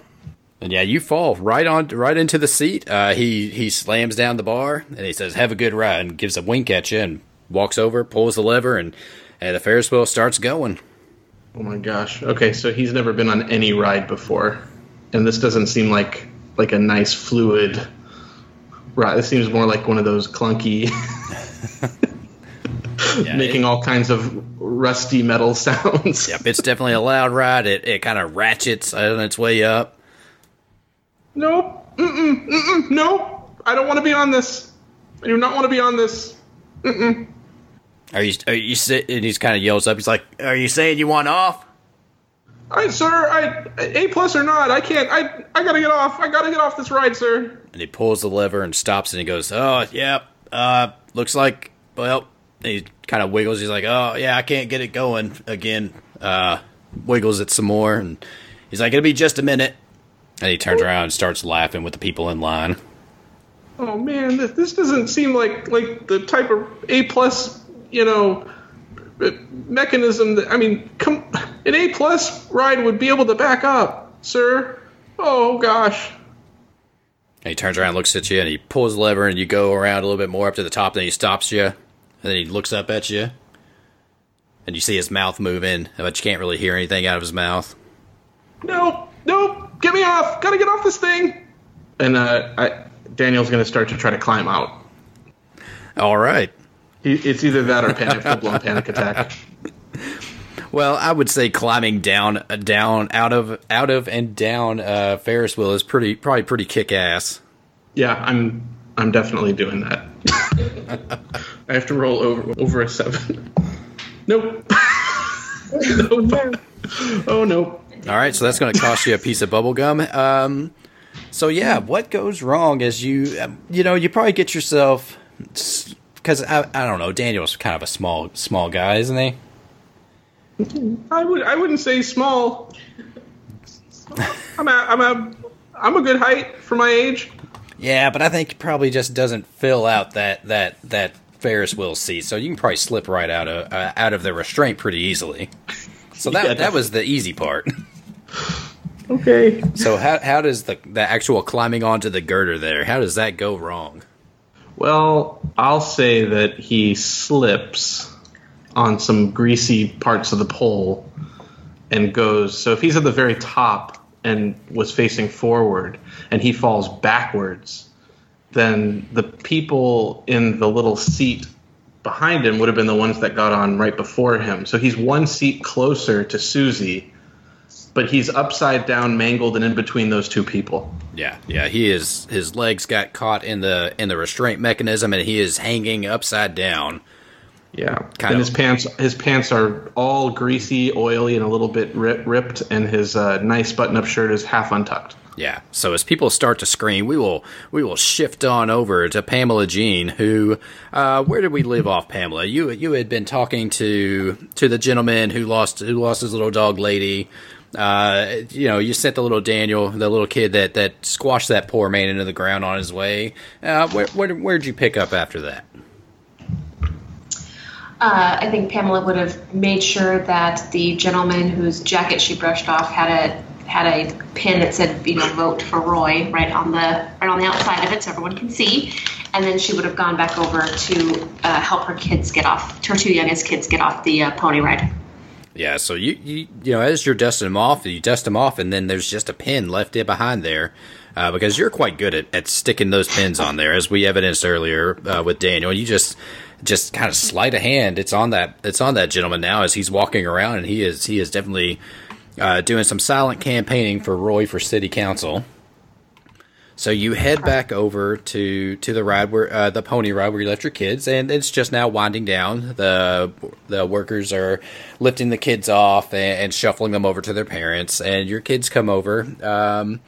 And yeah, you fall right on right into the seat. Uh, he he slams down the bar and he says, "Have a good ride," and gives a wink at you and walks over, pulls the lever, and and the Ferris wheel starts going. oh my gosh. Okay, so he's never been on any ride before, and this doesn't seem like like a nice fluid. ride. This seems more like one of those clunky, Yeah, making it- all kinds of rusty metal sounds. Yep, it's definitely a loud ride. It it kind of ratchets on its way up. Nope. Mm-mm. Mm-mm. Nope. I don't want to be on this. I do not want to be on this. Are you are you sit? And he's kind of yells up. He's like, "Are you saying you want off?" I, sir, I A plus or not, I can't. I I gotta get off. I gotta get off this ride, sir. And he pulls the lever and stops, and he goes, "Oh, yep. Uh, looks like well." And he kind of wiggles. He's like, "Oh, yeah, I can't get it going again." Uh, wiggles it some more, and he's like, "It'll be just a minute." And he turns around and starts laughing with the people in line. Oh man, this, this doesn't seem like like the type of A plus, you know, mechanism that I mean, come an A plus ride would be able to back up, sir. Oh gosh. And he turns around, looks at you, and he pulls the lever, and you go around a little bit more up to the top. Then he stops you, and then he looks up at you, and you see his mouth moving, but you can't really hear anything out of his mouth. Nope, nope, get me off. Gotta get off this thing. And uh, I, Daniel's gonna start to try to climb out. All right. It's either that or panic, full blown panic attack. Well, I would say climbing down, down, out of, out of, and down uh, Ferris wheel is pretty, probably pretty kick ass. Yeah, I'm I'm definitely doing that. I have to roll over over a seven. Nope. nope. Oh nope. All right, so that's going to cost you a piece of bubble gum. Um, so yeah, what goes wrong is you, um, you know, you probably get yourself because I, I don't know. Daniel's kind of a small, small guy, isn't he? I would I wouldn't say small. I'm a I'm a I'm a good height for my age. Yeah, but I think he probably just doesn't fill out that that that Ferris wheel seat, so you can probably slip right out of uh, out of the restraint pretty easily. So that Yeah, that was the easy part. Okay. So how how does the the actual climbing onto the girder there? How does that go wrong? Well, I'll say that he slips on some greasy parts of the pole and goes. So if he's at the very top and was facing forward and he falls backwards, then the people in the little seat behind him would have been the ones that got on right before him. So he's one seat closer to Susie, but he's upside down, mangled, and in between those two people. Yeah, yeah, he is. His legs got caught in the in the restraint mechanism, and he is hanging upside down. Yeah, Kind and of. his pants his pants are all greasy, oily, and a little bit rip, ripped, and his uh, nice button-up shirt is half untucked. Yeah. So as people start to scream, we will we will shift on over to Pamela Jean, who uh, where did we live off Pamela? You you had been talking to to the gentleman who lost who lost his little dog lady. Uh, you know, you sent the little Daniel, the little kid that that squashed that poor man into the ground on his way. Uh, where where where'd you pick up after that? Uh, I think Pamela would have made sure that the gentleman whose jacket she brushed off had a had a pin that said, you know, vote for Roy right on the right on the outside of it, so everyone can see. And then she would have gone back over to uh, help her kids get off, her two youngest kids get off the uh, pony ride. Yeah, so you, you you know as you're dusting them off, you dust them off, and then there's just a pin left in behind there, uh, because you're quite good at, at sticking those pins on there, as we evidenced earlier uh, with Daniel. You just just kind of sleight of hand. It's on that it's on that gentleman now as he's walking around, and he is he is definitely uh, doing some silent campaigning for Roy for city council. So you head back over to to the ride where uh, the pony ride where you left your kids, and it's just now winding down. the The workers are lifting the kids off and, and shuffling them over to their parents, and your kids come over. Um,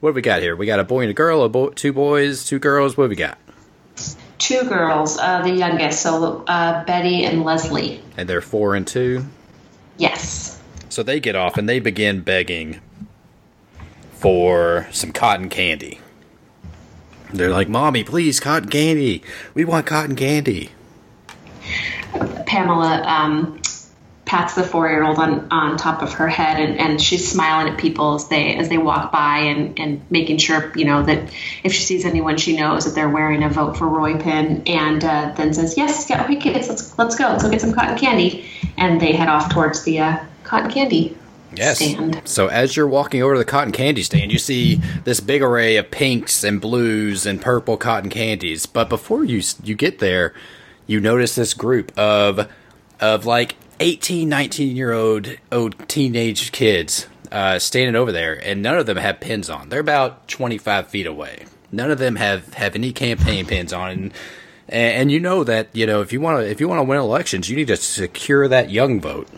what have we got here? We got a boy and a girl, a bo- two boys, two girls. What have we got? Two girls, uh, the youngest, so uh, Betty and Leslie. And they're four and two. Yes. So they get off and they begin begging for some cotton candy. They're like, "Mommy, please, cotton candy. We want cotton candy." Pamela um, pats the four-year-old on, on top of her head, and, and she's smiling at people as they as they walk by, and, and making sure you know that if she sees anyone she knows that they're wearing a vote for Roy pin, and uh, then says, "Yes, yeah, okay, kids, let's let's go, let's go get some cotton candy," and they head off towards the uh, cotton candy Yes. stand. So as you're walking over to the cotton candy stand, you see this big array of pinks and blues and purple cotton candies. But before you you get there, you notice this group of of like 18, 19 year old old teenage kids uh, standing over there, and none of them have pins on. They're about 25 feet away. None of them have have any campaign pins on. And, and you know that you know if you want to if you want to win elections, you need to secure that young vote.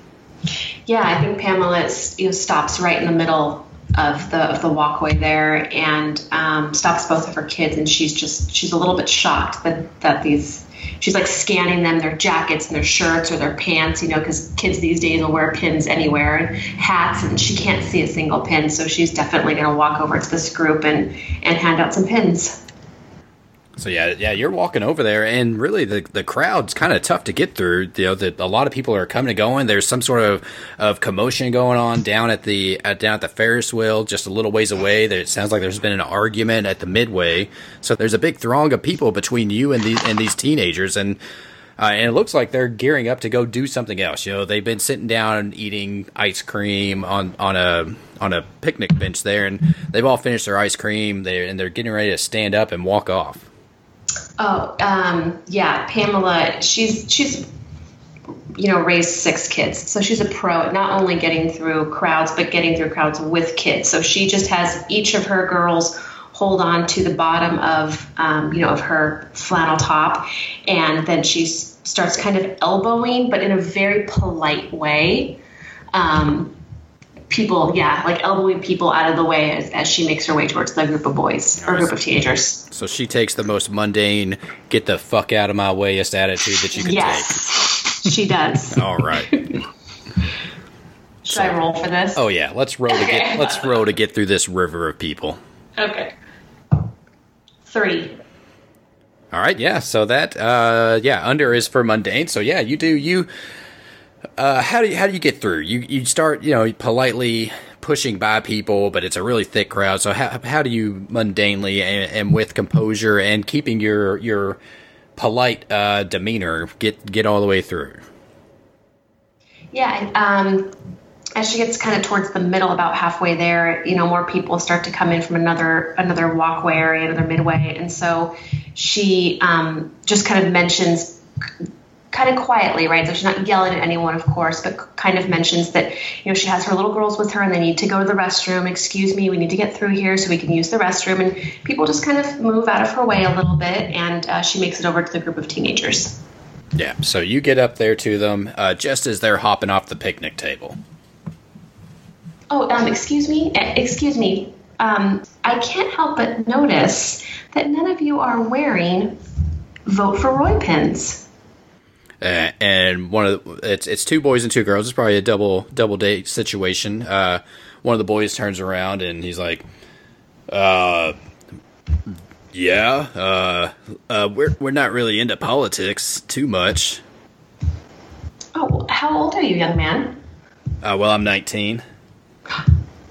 Yeah, I think Pamela you know, stops right in the middle of the of the walkway there and um, stops both of her kids, and she's just she's a little bit shocked that that these she's like scanning them their jackets and their shirts or their pants, you know, because kids these days will wear pins anywhere and hats, and she can't see a single pin, so she's definitely going to walk over to this group and and hand out some pins. So yeah, yeah, you're walking over there, and really the the crowd's kind of tough to get through. You know, that a lot of people are coming and going. There's some sort of of commotion going on down at the at, down at the Ferris wheel, just a little ways away. That it sounds like there's been an argument at the midway. So there's a big throng of people between you and these and these teenagers, and uh, and it looks like they're gearing up to go do something else. You know, they've been sitting down and eating ice cream on on a on a picnic bench there, and they've all finished their ice cream. And they're getting ready to stand up and walk off. Oh, um, yeah, Pamela. She's she's you know raised six kids, so she's a pro at not only getting through crowds, but getting through crowds with kids. So she just has each of her girls hold on to the bottom of um, you know of her flannel top, and then she starts kind of elbowing, but in a very polite way. Um, people, yeah, like elbowing people out of the way as, as she makes her way towards the group of boys or group of teenagers. So she takes the most mundane, get the fuck out of my wayest attitude that you can Yes, she does. All right. Should I roll for this? Oh yeah, let's row to get let's row to get through this river of people. Okay. Three. All right, yeah. So that uh yeah, under is for mundane. So yeah, you do you uh how do you how do you get through? You you start, you know, politely pushing by people, but it's a really thick crowd. So how how do you mundanely and, and with composure and keeping your your polite uh demeanor get get all the way through? Yeah. Um, as she gets kind of towards the middle, about halfway there, you know, more people start to come in from another another walkway area, another midway, and so she um, just kind of mentions. Kind of quietly, right? So she's not yelling at anyone, of course, but kind of mentions that you know she has her little girls with her and they need to go to the restroom. Excuse me, we need to get through here so we can use the restroom. And people just kind of move out of her way a little bit, and uh, she makes it over to the group of teenagers. Yeah. So you get up there to them uh, just as they're hopping off the picnic table. Oh, um, excuse me, Eh, excuse me. Um, I can't help but notice that none of you are wearing vote for Roy pins. Uh, and one of the, it's it's two boys and two girls. It's probably a double double date situation. Uh, one of the boys turns around and he's like, "Uh, yeah, uh, uh, we're we're not really into politics too much. Oh, how old are you, young man? Uh, well, I'm 19.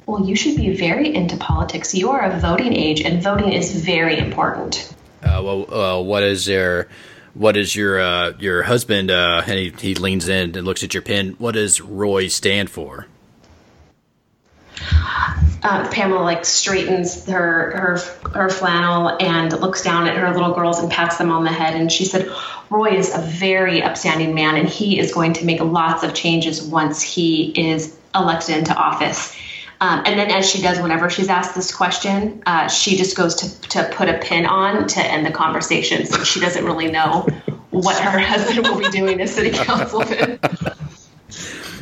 Well, you should be very into politics. You are of voting age, and voting is very important. Uh, well, what is your what is your uh, your husband? Uh, and he he leans in and looks at your pin. What does Roy stand for? Uh, Pamela like straightens her her her flannel and looks down at her little girls and pats them on the head. And she said, "Roy is a very upstanding man, and he is going to make lots of changes once he is elected into office." Um, and then, as she does whenever she's asked this question, uh, she just goes to to put a pin on to end the conversation. So she doesn't really know what her husband will be doing as city councilman.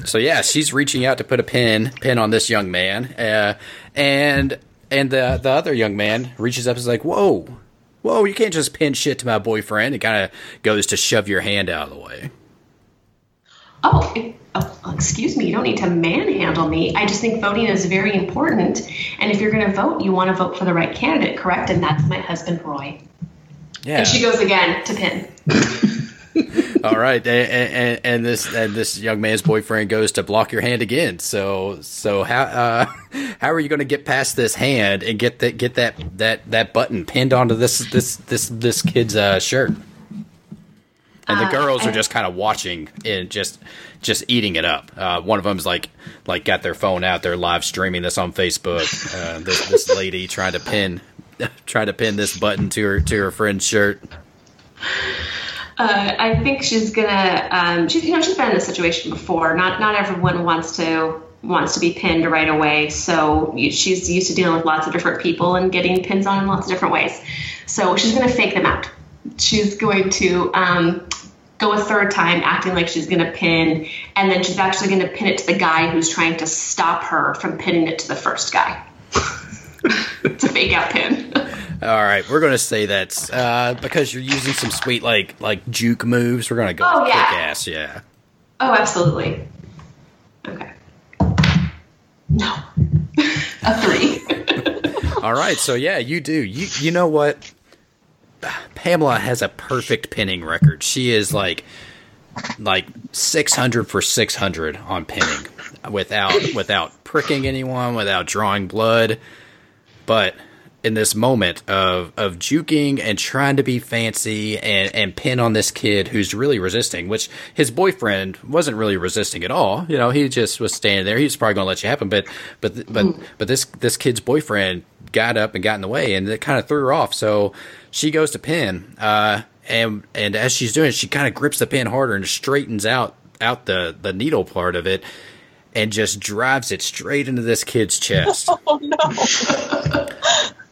So yeah, she's reaching out to put a pin pin on this young man, uh, and and the the other young man reaches up and is like, "Whoa, whoa! You can't just pin shit to my boyfriend." It kind of goes to shove your hand out of the way. Oh, it- oh, excuse me. You don't need to manhandle me. I just think voting is very important. And if you're going to vote, you want to vote for the right candidate, correct? And that's my husband, Roy. Yeah. And she goes again to pin. All right, and, and, and this and this young man's boyfriend goes to block your hand again. So so how uh, how are you going to get past this hand and get that get that that that button pinned onto this this this this kid's uh, shirt? And the Uh, girls are just kind of watching and just just eating it up. Uh, one of them's like like got their phone out, they're live streaming this on Facebook. Uh, this, this lady trying to pin trying to pin this button to her to her friend's shirt. Uh, I think she's gonna. Um, she's you know she's been in this situation before. Not not everyone wants to wants to be pinned right away. So she's used to dealing with lots of different people and getting pins on in lots of different ways. So she's gonna fake them out. She's going to um, go a third time, acting like she's gonna pin, and then she's actually gonna pin it to the guy who's trying to stop her from pinning it to the first guy. it's a fake out pin. All right, we're gonna say that uh, because you're using some sweet like like juke moves. We're gonna go Oh, kick ass, yeah. Oh, absolutely. Okay. No. a three. All right, so yeah, you do. You you know what? Pamela has a perfect pinning record. She is like like 600 for 600 on pinning without without pricking anyone, without drawing blood. But in this moment of of juking and trying to be fancy and and pin on this kid who's really resisting, which his boyfriend wasn't really resisting at all. You know, he just was standing there. He was probably going to let you happen, but but but but this this kid's boyfriend got up and got in the way, and it kind of threw her off. So she goes to pin, uh, and and as she's doing it, she kind of grips the pin harder and straightens out out the the needle part of it. And just drives it straight into this kid's chest. Oh no!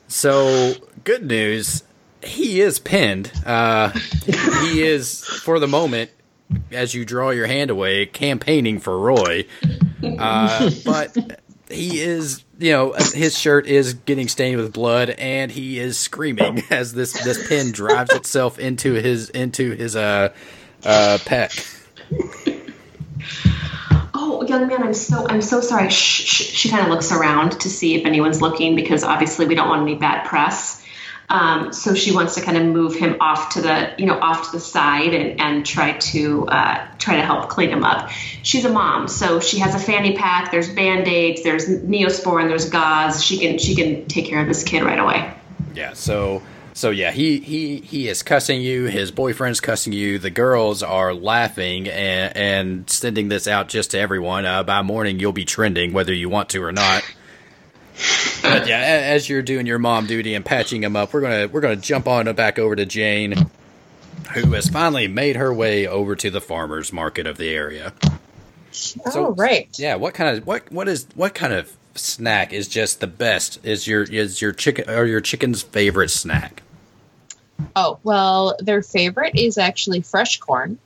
So, good news. He is pinned. Uh, he is, for the moment, as you draw your hand away, campaigning for Roy. Uh, but he is, you know, his shirt is getting stained with blood, and he is screaming as this this pin drives itself into his into his uh uh pec. Oh, young man, I'm so I'm so sorry. Shh, shh. She kind of looks around to see if anyone's looking because obviously we don't want any bad press. Um, so she wants to kind of move him off to the you know off to the side and, and try to uh, try to help clean him up. She's a mom, so she has a fanny pack. There's band aids. There's Neosporin. There's gauze. She can she can take care of this kid right away. Yeah, so so yeah, he he he is cussing you. His boyfriend's cussing you. The girls are laughing and and sending this out just to everyone. Uh, by morning, you'll be trending whether you want to or not. But yeah, as you're doing your mom duty and patching him up, we're gonna we're gonna jump on back over to Jane, who has finally made her way over to the farmers market of the area. oh right. Yeah, what kind of what what is what kind of snack is just the best? Is your is your chicken or your chicken's favorite snack? Oh well, their favorite is actually fresh corn.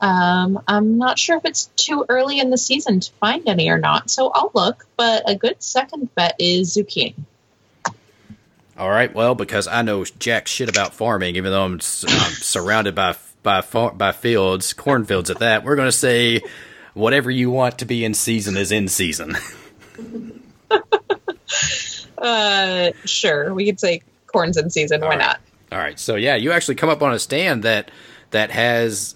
Um, I'm not sure if it's too early in the season to find any or not, so I'll look. But a good second bet is zucchini. All right, well, because I know jack shit about farming, even though I'm, I'm surrounded by by far, by fields, cornfields at that. We're going to say whatever you want to be in season is in season. Uh, sure, we could say corn's in season. Why All right. not? All right, so yeah, you actually come up on a stand that that has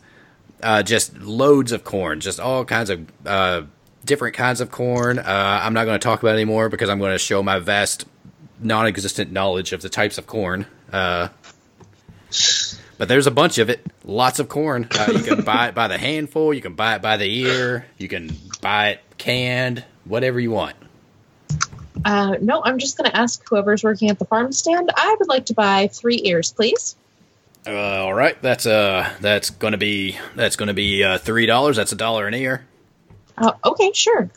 uh, just loads of corn, just all kinds of uh, different kinds of corn. Uh, I'm not going to talk about anymore because I'm going to show my vast, non-existent knowledge of the types of corn. Uh, but there's a bunch of it, lots of corn. Uh, you can buy it by the handful, you can buy it by the ear, you can buy it canned, whatever you want. Uh, no, I'm just going to ask whoever's working at the farm stand. I would like to buy three ears, please. Uh, all right, that's uh, that's going to be that's to be uh, three dollars. That's a dollar an ear. Uh, okay, sure.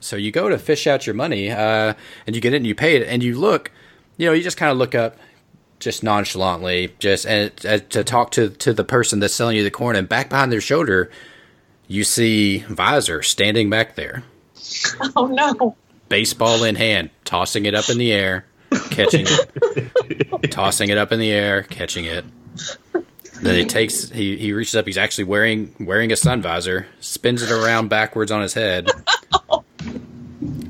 So you go to fish out your money, uh, and you get it and you pay it, and you look, you know, you just kind of look up, just nonchalantly, just and uh, to talk to to the person that's selling you the corn, and back behind their shoulder, you see Visor standing back there, Oh no. baseball in hand, tossing it up in the air, catching it, tossing it up in the air, catching it. Then he takes he, he reaches up. He's actually wearing wearing a sun visor. Spins it around backwards on his head.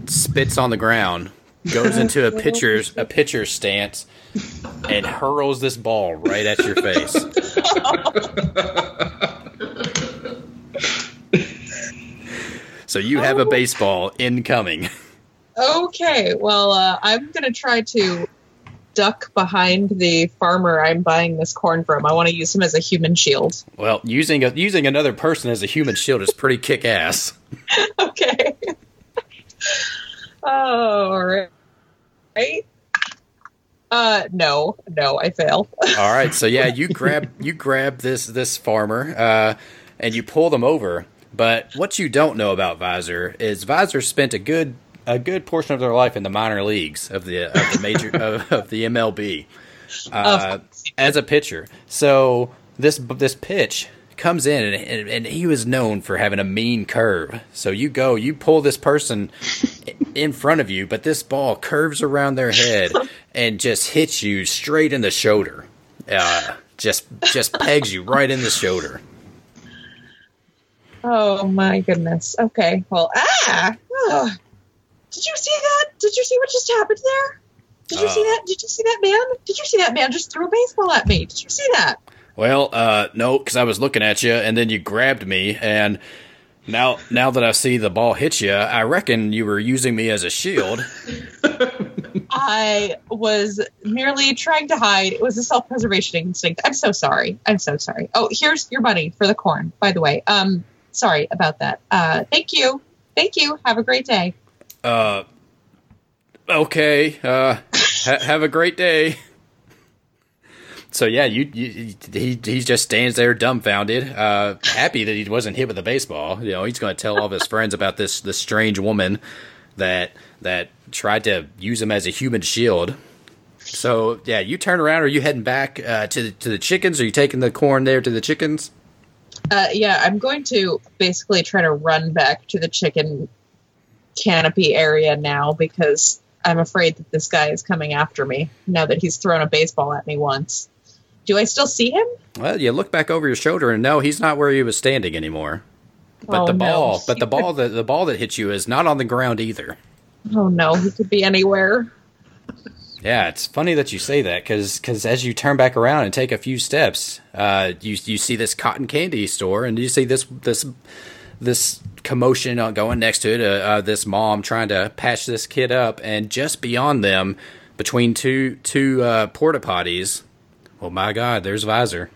Spits on the ground. Goes into a pitcher's a pitcher stance and hurls this ball right at your face. so you have a baseball incoming. Okay, well, uh, I'm going to try to duck behind the farmer I'm buying this corn from. I want to use him as a human shield. Well, using a, using another person as a human shield is pretty kick ass. okay. oh, all right. Right? Uh, no, no, I fail. All right, so yeah, you grab you grab this this farmer, uh, and you pull them over. But what you don't know about Visor is Visor spent a good a good portion of their life in the minor leagues of the of the major of, of the MLB uh, as a pitcher. So this this pitch comes in and, and, and he was known for having a mean curve. So you go, you pull this person in front of you, but this ball curves around their head and just hits you straight in the shoulder. Uh, just just pegs you right in the shoulder. Oh my goodness. Okay. Well, ah. ah. Did you see that? Did you see what just happened there? Did you Uh. see that? Did you see that man? Did you see that man just threw a baseball at me? Did you see that? Well, uh, no, because I was looking at you, and then you grabbed me, and now now that I see the ball hit you, I reckon you were using me as a shield. I was merely trying to hide. It was a self-preservation instinct. I'm so sorry. I'm so sorry. Oh, here's your money for the corn, by the way. Um, sorry about that. Uh, thank you. Thank you. Have a great day. Uh, okay. Uh, ha- have a great day. So yeah, you, you he he just stands there dumbfounded, uh, happy that he wasn't hit with a baseball. You know, he's going to tell all of his friends about this this strange woman that that tried to use him as a human shield. So yeah, you turn around. Are you heading back uh, to the, to the chickens? Are you taking the corn there to the chickens? Uh, yeah, I'm going to basically try to run back to the chicken canopy area now because I'm afraid that this guy is coming after me now that he's thrown a baseball at me once. Do I still see him? Well, you look back over your shoulder and no, he's not where he was standing anymore. But Oh, the no. ball, but the ball that the ball that hit you is not on the ground either. Oh no, he could be anywhere. Yeah, it's funny that you say that because as you turn back around and take a few steps, uh, you you see this cotton candy store and you see this this this commotion going next to it. Uh, uh, this mom trying to patch this kid up, and just beyond them, between two two uh, porta potties. Oh my God! There's Visor,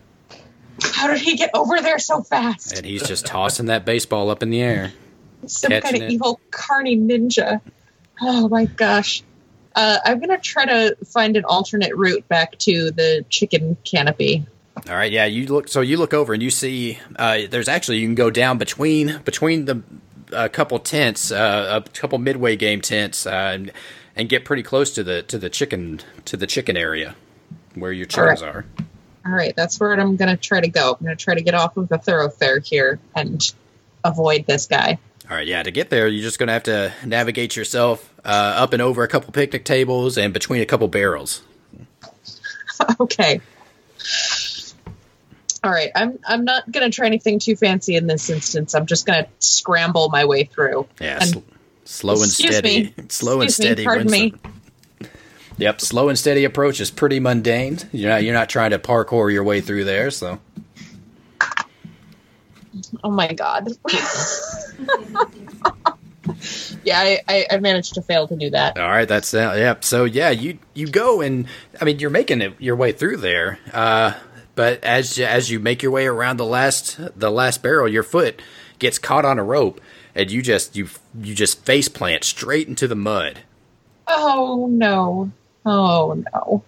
How did he get over there so fast? and he's just tossing that baseball up in the air. Some kind of it. evil carny ninja. Oh my gosh. Uh, I'm gonna try to find an alternate route back to the chicken canopy. All right, yeah, you look. So you look over and you see uh, there's actually you can go down between between the a couple tents, uh, a couple midway game tents, uh, and, and get pretty close to the to the chicken to the chicken area where your chickens are. All right, that's where I'm gonna try to go. I'm gonna try to get off of the thoroughfare here and avoid this guy. All right, yeah. To get there, you're just gonna have to navigate yourself uh, up and over a couple picnic tables and between a couple barrels. okay. All right, I'm I'm not gonna try anything too fancy in this instance. I'm just gonna scramble my way through. Yeah, And- sl- slow and steady. me. Slow and Excuse me, steady. pardon me. the- Yep, slow and steady approach is pretty mundane. You're not you're not trying to parkour your way through there, so Oh my god. yeah, I, I, I managed to fail to do that. All right, that's uh, yeah. So yeah, you you go and I mean you're making it your way through there, uh, but as as you make your way around the last the last barrel, your foot gets caught on a rope, and you just you you just face plant straight into the mud. Oh no. Oh no.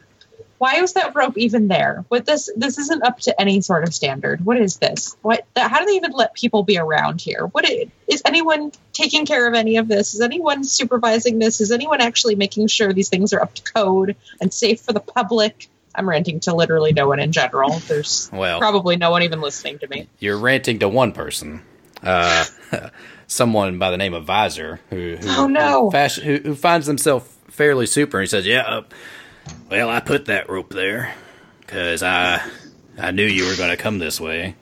Why was that rope even there? What this this isn't up to any sort of standard. What is this? What how do they even let people be around here? What i- is anyone taking care of any of this? Is anyone supervising this? Is anyone actually making sure these things are up to code and safe for the public? I'm ranting to literally no one in general. There's Well, probably no one even listening to me. you're ranting to one person, uh, someone by the name of Visor, who who, Oh, no. who, fashion, who, who finds himself fairly super. He says, "Yeah, uh, well, I put that rope there because I I knew you were going to come this way."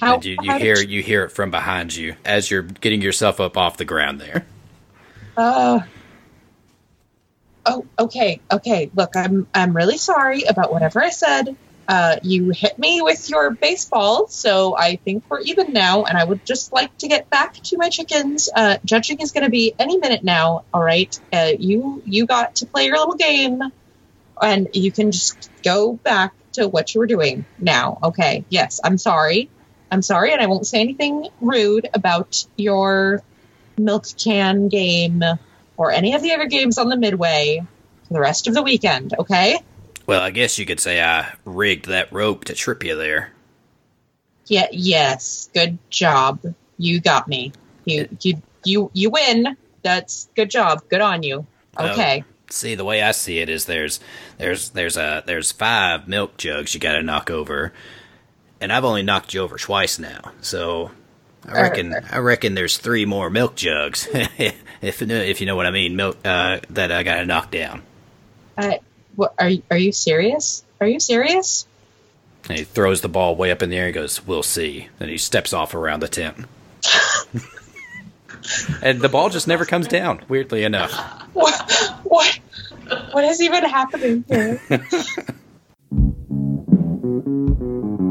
How, and you, you hear you hear it from behind you as you're getting yourself up off the ground there. Uh, oh, okay, okay. Look, I'm I'm really sorry about whatever I said. Uh, you hit me with your baseball, so I think we're even now. And I would just like to get back to my chickens. Uh, judging is going to be any minute now. All right, uh, you you got to play your little game. and you can just go back to what you were doing now. Okay. Yes, I'm sorry. I'm sorry, and I won't say anything rude about your milk can game or any of the other games on the Midway for the rest of the weekend. Okay. Well, I guess you could say I rigged that rope to trip you there. Yeah. Yes. Good job. You got me. You you you you win. That's good job. Good on you. Oh. Okay. See, the way I see it is there's there's there's a there's five milk jugs you got to knock over, and I've only knocked you over twice now. So I reckon I reckon there's three more milk jugs, if if you know what I mean, milk uh, that I got to knock down. I, what, are you- are you serious? Are you serious? And he throws the ball way up in the air and goes, "We'll see." Then he steps off around the tent. and the ball just never comes down, weirdly enough. What what what is even happening here?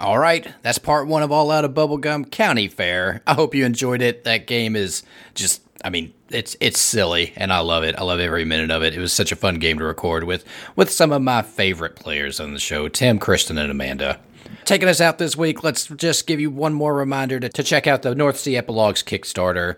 All right, that's part one of All Out of Bubblegum County Fair. I hope you enjoyed it. That game is just, I mean, it's it's silly, and I love it. I love every minute of it. It was such a fun game to record with with some of my favorite players on the show, Tim, Kristen, and Amanda. Taking us out this week, let's just give you one more reminder to, to check out the North Sea Epilogues Kickstarter.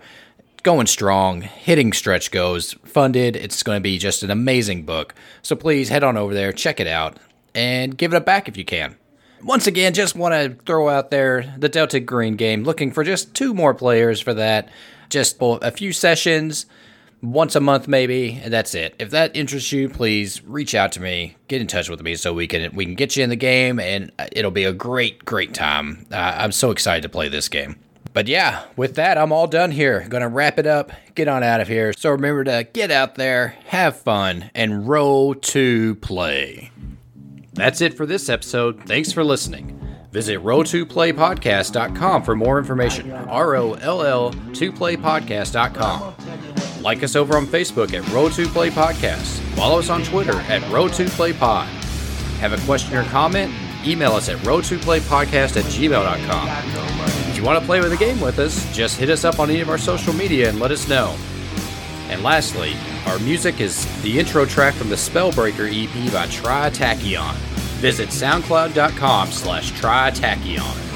Going strong, hitting stretch goes, funded. It's going to be just an amazing book. So please head on over there, check it out, and give it a back if you can. Once again, just want to throw out there the Delta Green game, looking for just two more players for that. Just a few sessions, once a month maybe, and that's it. If that interests you, please reach out to me, get in touch with me so we can we can get you in the game, and it'll be a great great time. Uh, I'm so excited to play this game. But yeah, with that, I'm all done here. Gonna wrap it up, get on out of here. So remember to get out there, have fun, and roll to play. That's it for this episode. Thanks for listening. Visit roll2playpodcast.com for more information. R O L L 2playpodcast.com. Like us over on Facebook at Roll2Play Podcast. Follow us on Twitter at Roll2PlayPod. Have a question or comment? Email us at roll2playpodcast at gmail.com. If you want to play with a game with us, just hit us up on any of our social media and let us know. And lastly, our music is the intro track from the Spellbreaker EP by Tritachyon. Visit soundcloud.com slash Tritachyon.